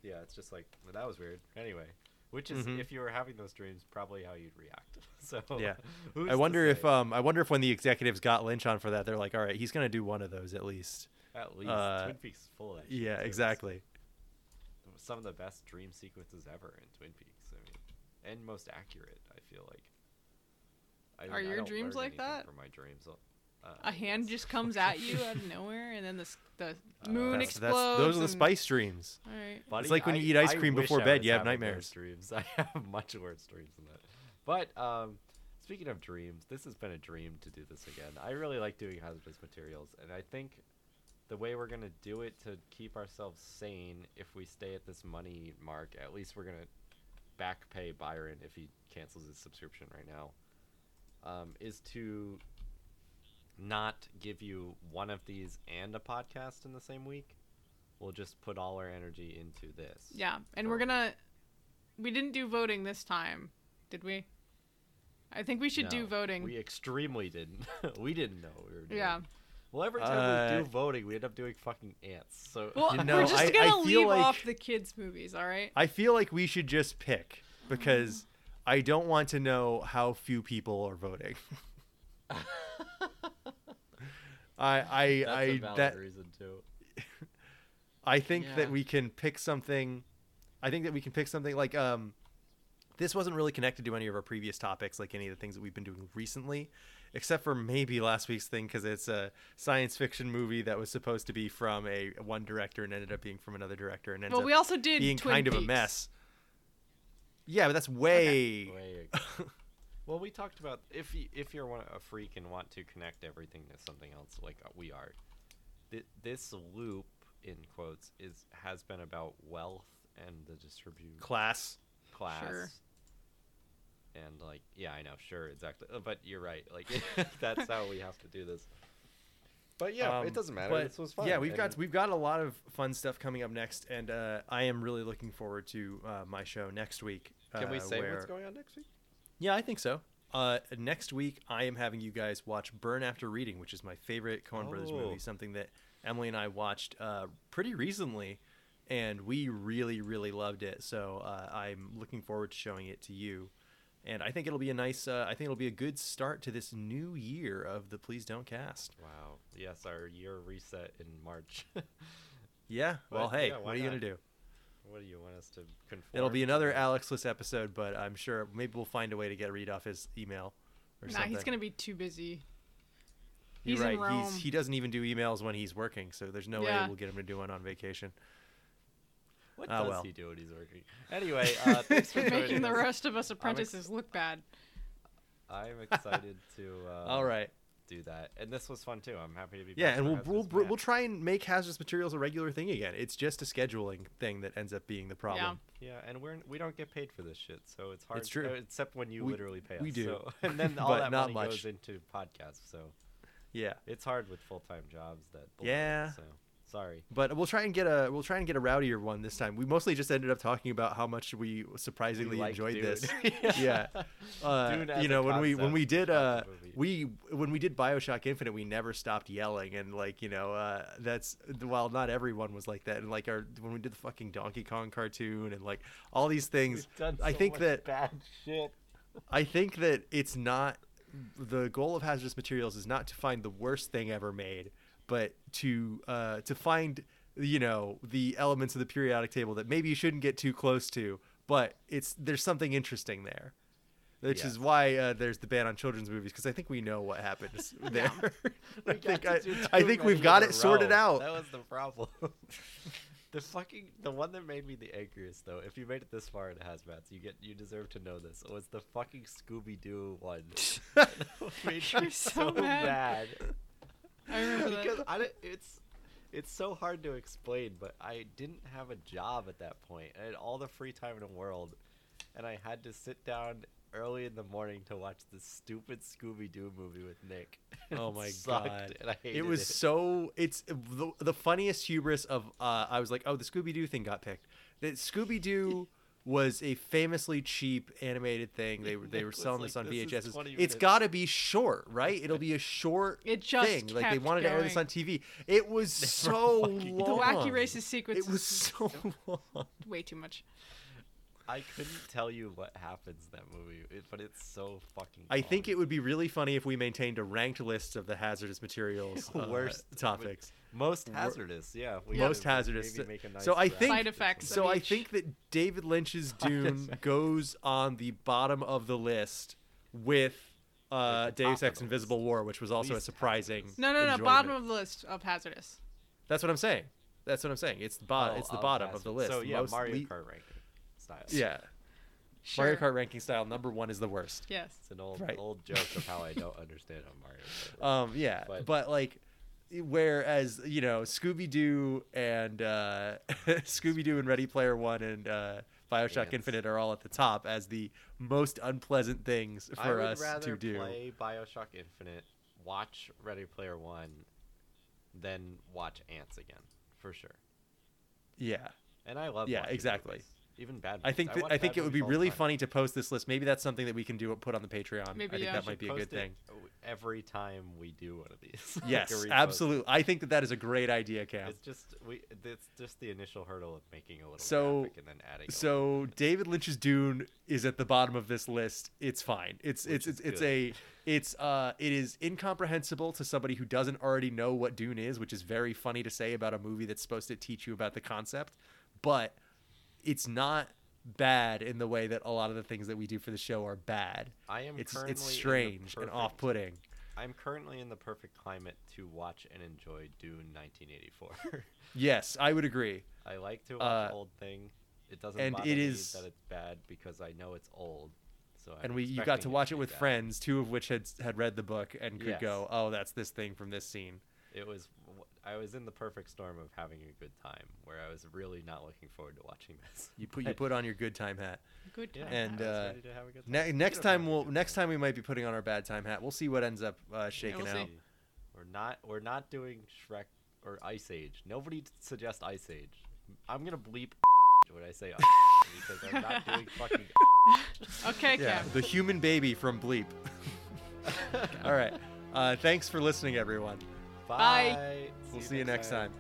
[SPEAKER 3] Yeah. It's just like well, that was weird. Anyway, which is
[SPEAKER 4] Mhm.
[SPEAKER 3] if you were having those dreams, probably how you'd react. so
[SPEAKER 4] Yeah. I wonder if um I wonder if when the executives got Lynch on for that, they're like, all right, he's gonna do one of those at least.
[SPEAKER 3] at least
[SPEAKER 4] uh,
[SPEAKER 3] Twin Peaks full of.
[SPEAKER 4] Yeah, exactly.
[SPEAKER 3] Some of the best dream sequences ever in Twin Peaks. I mean, and most accurate. I feel like. I,
[SPEAKER 2] Are
[SPEAKER 3] I
[SPEAKER 2] your dreams like that?
[SPEAKER 3] From my dreams. Uh,
[SPEAKER 2] A hand
[SPEAKER 3] yes.
[SPEAKER 2] just comes at you out of nowhere, and then the s- the
[SPEAKER 3] Uh,
[SPEAKER 2] moon
[SPEAKER 4] That's,
[SPEAKER 2] explodes.
[SPEAKER 4] that's those are the spice dreams.
[SPEAKER 2] All right.
[SPEAKER 3] Buddy,
[SPEAKER 4] like when you
[SPEAKER 3] I-
[SPEAKER 4] eat ice cream before bed, you have nightmares.
[SPEAKER 3] Dreams. I have much worse dreams than that. But um, speaking of dreams, this has been a dream to do this again. I really like doing hazardous materials, and I think the way we're gonna do it to keep ourselves sane, if we stay at this money mark, at least we're gonna back pay Byron if he cancels his subscription right now. Um, is to not give you one of these and a podcast in the same week. We'll just put all our energy into this.
[SPEAKER 2] Yeah, and we're gonna. We didn't do voting this time, did we? I think we should do voting.
[SPEAKER 3] We extremely didn't. we didn't know we were doing.
[SPEAKER 2] yeah.
[SPEAKER 3] Well, every time we
[SPEAKER 4] Uh,
[SPEAKER 3] do voting, we end up doing fucking ants. So
[SPEAKER 2] Well,
[SPEAKER 4] You know,
[SPEAKER 2] we're just gonna
[SPEAKER 4] I feel
[SPEAKER 2] leave
[SPEAKER 4] like-
[SPEAKER 2] off the kids' movies, all right?
[SPEAKER 4] I feel like we should just pick because I don't want to know how few people are voting. I I
[SPEAKER 3] that's
[SPEAKER 4] I
[SPEAKER 3] a valid
[SPEAKER 4] that
[SPEAKER 3] reason too.
[SPEAKER 4] I think
[SPEAKER 3] Yeah.
[SPEAKER 4] that we can pick something. I think that we can pick something like um, this wasn't really connected to any of our previous topics, like any of the things that we've been doing recently, except for maybe last week's thing because it's a science fiction movie that was supposed to be from a one director and ended up being from another director and ended
[SPEAKER 2] Well,
[SPEAKER 4] up
[SPEAKER 2] we also did
[SPEAKER 4] being
[SPEAKER 2] Twin
[SPEAKER 4] kind of a mess. Yeah, but that's way.
[SPEAKER 3] Way Well, we talked about if you, if you're one, a freak and want to connect everything to something else, like uh, we are. Th- this loop, in quotes, is has been about wealth and the distribution
[SPEAKER 4] Class.
[SPEAKER 3] class.
[SPEAKER 2] Sure.
[SPEAKER 3] And like, yeah, I know, sure, exactly. Uh, But you're right. Like, that's how we have to do this. But yeah,
[SPEAKER 4] Um,
[SPEAKER 3] it doesn't matter. this was fun.
[SPEAKER 4] Yeah, we've got we've got a lot of fun stuff coming up next, and uh, I am really looking forward to uh, my show next week.
[SPEAKER 3] Can we
[SPEAKER 4] uh,
[SPEAKER 3] say
[SPEAKER 4] where-
[SPEAKER 3] what's going on next week?
[SPEAKER 4] Yeah, I think so. Uh, next week, I am having you guys watch Burn After Reading, which is my favorite Coen Brothers
[SPEAKER 3] Oh.
[SPEAKER 4] movie. Something that Emily and I watched uh, pretty recently, and we really, really loved it. So uh, I'm looking forward to showing it to you. And I think it'll be a nice. Uh, I think it'll be a good start to this new year of the Please Don't Cast.
[SPEAKER 3] Wow. Yes, our year reset in March.
[SPEAKER 4] Yeah. Well,
[SPEAKER 3] But,
[SPEAKER 4] hey,
[SPEAKER 3] yeah,
[SPEAKER 4] what are you gonna do?
[SPEAKER 3] what do you want us to conform?
[SPEAKER 4] It'll be another? Alexless episode, but I'm sure maybe we'll find a way to get read off his email or
[SPEAKER 2] Nah,
[SPEAKER 4] something.
[SPEAKER 2] he's gonna be too busy.
[SPEAKER 4] You're
[SPEAKER 2] he's in
[SPEAKER 4] right.
[SPEAKER 2] Rome.
[SPEAKER 4] He's, he doesn't even do emails when he's working, so there's no way we'll get him to do one on vacation.
[SPEAKER 3] What
[SPEAKER 4] Ah,
[SPEAKER 3] does
[SPEAKER 4] well.
[SPEAKER 3] he do when he's working? Anyway, uh, thanks for
[SPEAKER 2] Making the
[SPEAKER 3] us.
[SPEAKER 2] rest of us apprentices look bad.
[SPEAKER 3] I'm excited to uh,
[SPEAKER 4] All right.
[SPEAKER 3] do that, and this was fun too. I'm happy to be.
[SPEAKER 4] Yeah, and we'll we'll, we'll we'll try and make hazardous materials a regular thing again. It's just a scheduling thing that ends up being the problem.
[SPEAKER 3] Yeah, yeah and we're we don't get paid for this shit, so it's hard.
[SPEAKER 4] It's true.
[SPEAKER 3] uh, except when you
[SPEAKER 4] We-
[SPEAKER 3] literally pay us.
[SPEAKER 4] we do.
[SPEAKER 3] so- and then all
[SPEAKER 4] But
[SPEAKER 3] that
[SPEAKER 4] not
[SPEAKER 3] money
[SPEAKER 4] much.
[SPEAKER 3] goes into podcasts. So
[SPEAKER 4] Yeah.
[SPEAKER 3] it's hard with full time jobs. That blow
[SPEAKER 4] Yeah.
[SPEAKER 3] So sorry.
[SPEAKER 4] But we'll try and get a we'll try and get a rowdier one this time. We mostly just ended up talking about how much we surprisingly
[SPEAKER 3] like
[SPEAKER 4] enjoyed
[SPEAKER 3] Dune.
[SPEAKER 4] this. yeah. Uh, you know when we when we did uh we when we did BioShock Infinite we never stopped yelling and like you know uh that's while not everyone was like that and like our when we did the fucking Donkey Kong cartoon and like all these things
[SPEAKER 3] done
[SPEAKER 4] I think that
[SPEAKER 3] bad shit.
[SPEAKER 4] I think that it's not the goal of hazardous materials is not to find the worst thing ever made, but to uh, to find you know the elements of the periodic table that maybe you shouldn't get too close to, but it's there's something interesting there. Which
[SPEAKER 3] Yes.
[SPEAKER 4] is why uh, there's the ban on children's movies because I think we know what happens there. I think
[SPEAKER 3] to
[SPEAKER 4] I, I think we've got
[SPEAKER 3] a
[SPEAKER 4] it sorted out.
[SPEAKER 3] That was the problem. the fucking the one that made me the angriest though. If you made it this far in hazmats, you get you deserve to know this. Was the fucking Scooby Doo one. made
[SPEAKER 2] You're
[SPEAKER 3] me
[SPEAKER 2] so
[SPEAKER 3] so
[SPEAKER 2] mad.
[SPEAKER 3] mad.
[SPEAKER 2] I remember that.
[SPEAKER 3] because I don't- it's it's so hard to explain, but I didn't have a job at that point. I had all the free time in the world, and I had to sit down early in the morning to watch this stupid Scooby Doo movie with Nick.
[SPEAKER 4] Oh my
[SPEAKER 3] sucked,
[SPEAKER 4] god!
[SPEAKER 3] And I hated
[SPEAKER 4] it was so. It's the, the funniest hubris of. Uh, I was like, oh, the Scooby Doo thing got picked. That Scooby Doo was a famously cheap animated thing. They were they were selling
[SPEAKER 3] like,
[SPEAKER 4] this on
[SPEAKER 3] "This
[SPEAKER 4] VHS.
[SPEAKER 3] 20
[SPEAKER 4] It's
[SPEAKER 3] minutes."
[SPEAKER 4] got to be short, right? It'll be a short
[SPEAKER 2] It just
[SPEAKER 4] thing. Like they
[SPEAKER 2] kept
[SPEAKER 4] wanted to air this on TV. It was so
[SPEAKER 3] fucking-
[SPEAKER 2] the wacky racist sequence.
[SPEAKER 4] It was so long.
[SPEAKER 2] way too much.
[SPEAKER 3] I couldn't tell you what happens in that movie, it, but it's so fucking.
[SPEAKER 4] I think it would be really funny if we maintained a ranked list of the hazardous materials uh,
[SPEAKER 3] Worst
[SPEAKER 4] topics.
[SPEAKER 3] most hazardous. Yeah, we
[SPEAKER 4] Most
[SPEAKER 3] could
[SPEAKER 4] hazardous.
[SPEAKER 3] maybe make a
[SPEAKER 4] So
[SPEAKER 3] nice
[SPEAKER 4] I think-
[SPEAKER 2] Side effects.
[SPEAKER 4] So I think that David Lynch's Dune
[SPEAKER 3] effects.
[SPEAKER 4] goes on the bottom of the list with uh,
[SPEAKER 3] Like
[SPEAKER 4] Deus Ex
[SPEAKER 3] of the
[SPEAKER 4] Invisible War, which was also a surprising.
[SPEAKER 3] hazardous.
[SPEAKER 2] No, no, no.
[SPEAKER 4] enjoyment.
[SPEAKER 2] Bottom of the list of hazardous.
[SPEAKER 4] That's what I'm saying. That's what I'm saying. It's the bottom.
[SPEAKER 3] Oh,
[SPEAKER 4] it's the
[SPEAKER 3] of
[SPEAKER 4] bottom of the list.
[SPEAKER 3] So yeah,
[SPEAKER 4] Most
[SPEAKER 3] Mario
[SPEAKER 4] le-
[SPEAKER 3] Kart ranking style.
[SPEAKER 4] Yeah,
[SPEAKER 2] Sure.
[SPEAKER 4] Mario Kart ranking style number one is the worst.
[SPEAKER 2] Yes.
[SPEAKER 3] It's an old
[SPEAKER 4] Right.
[SPEAKER 3] old joke of how I don't understand how Mario Kart. works.
[SPEAKER 4] Um, yeah,
[SPEAKER 3] But-
[SPEAKER 4] but, like, whereas you know Scooby Doo and uh, Scooby Doo and Ready Player One and uh, Bioshock
[SPEAKER 3] Ants.
[SPEAKER 4] Infinite are all at the top as the most unpleasant things for us to do.
[SPEAKER 3] I would rather play Bioshock Infinite, watch Ready Player One, than watch Ants again, for sure.
[SPEAKER 4] Yeah.
[SPEAKER 3] And I love
[SPEAKER 4] Yeah, exactly.
[SPEAKER 3] movies, even bad.
[SPEAKER 4] I think
[SPEAKER 3] movies.
[SPEAKER 4] that, I think it would be
[SPEAKER 3] movies all the
[SPEAKER 4] really funny to post this list. Maybe that's something that we can do put on the Patreon.
[SPEAKER 2] Maybe,
[SPEAKER 4] I think
[SPEAKER 2] yeah.
[SPEAKER 4] that might be a good
[SPEAKER 3] it
[SPEAKER 4] thing.
[SPEAKER 3] Every time we do one of these.
[SPEAKER 4] Yes,
[SPEAKER 3] repost.
[SPEAKER 4] absolutely. I think that that is a great idea, Cam.
[SPEAKER 3] It's just we. It's just the initial hurdle of making a little
[SPEAKER 4] So-
[SPEAKER 3] graphic and then adding.
[SPEAKER 4] So David Lynch's Dune is at the bottom of this list. It's fine. It's
[SPEAKER 3] Which
[SPEAKER 4] it's it's, it's a it's uh it is incomprehensible to somebody who doesn't already know what Dune is, which is very funny to say about a movie that's supposed to teach you about the concept, but it's not bad in the way that a lot of the things that we do for the show are bad.
[SPEAKER 3] I am
[SPEAKER 4] It's
[SPEAKER 3] currently
[SPEAKER 4] it's strange and off-putting.
[SPEAKER 3] I'm currently in the perfect climate to watch and enjoy Dune 1984.
[SPEAKER 4] Yes, I would agree.
[SPEAKER 3] I like to watch
[SPEAKER 4] Uh,
[SPEAKER 3] old thing. It doesn't
[SPEAKER 4] and
[SPEAKER 3] bother
[SPEAKER 4] it
[SPEAKER 3] me that it's bad because I know it's old. So I'm
[SPEAKER 4] and we you got to watch it
[SPEAKER 3] be
[SPEAKER 4] with
[SPEAKER 3] bad.
[SPEAKER 4] friends, two of which had had read the book and could
[SPEAKER 3] Yes.
[SPEAKER 4] go, "Oh, that's this thing from this scene."
[SPEAKER 3] It was. I was in the perfect storm of having a good time, where I was really not looking forward to watching this.
[SPEAKER 4] You put you put on your good time hat.
[SPEAKER 2] Good
[SPEAKER 3] Yeah,
[SPEAKER 2] time.
[SPEAKER 4] And, uh,
[SPEAKER 3] ready to have a good time.
[SPEAKER 4] Ne- next time we'll
[SPEAKER 3] good
[SPEAKER 4] next
[SPEAKER 3] time.
[SPEAKER 4] time we might be putting on our bad time hat. We'll see what ends up uh, shaking
[SPEAKER 2] we'll
[SPEAKER 4] out.
[SPEAKER 2] see.
[SPEAKER 3] We're not. We're not doing Shrek or Ice Age. Nobody t- suggest Ice Age. I'm gonna bleep when I say because I'm not doing fucking.
[SPEAKER 2] Okay,
[SPEAKER 4] Yeah,
[SPEAKER 2] Cam.
[SPEAKER 4] the human baby from Bleep. All right. Uh, thanks for listening, everyone.
[SPEAKER 2] Bye.
[SPEAKER 3] See
[SPEAKER 4] We'll see you next time.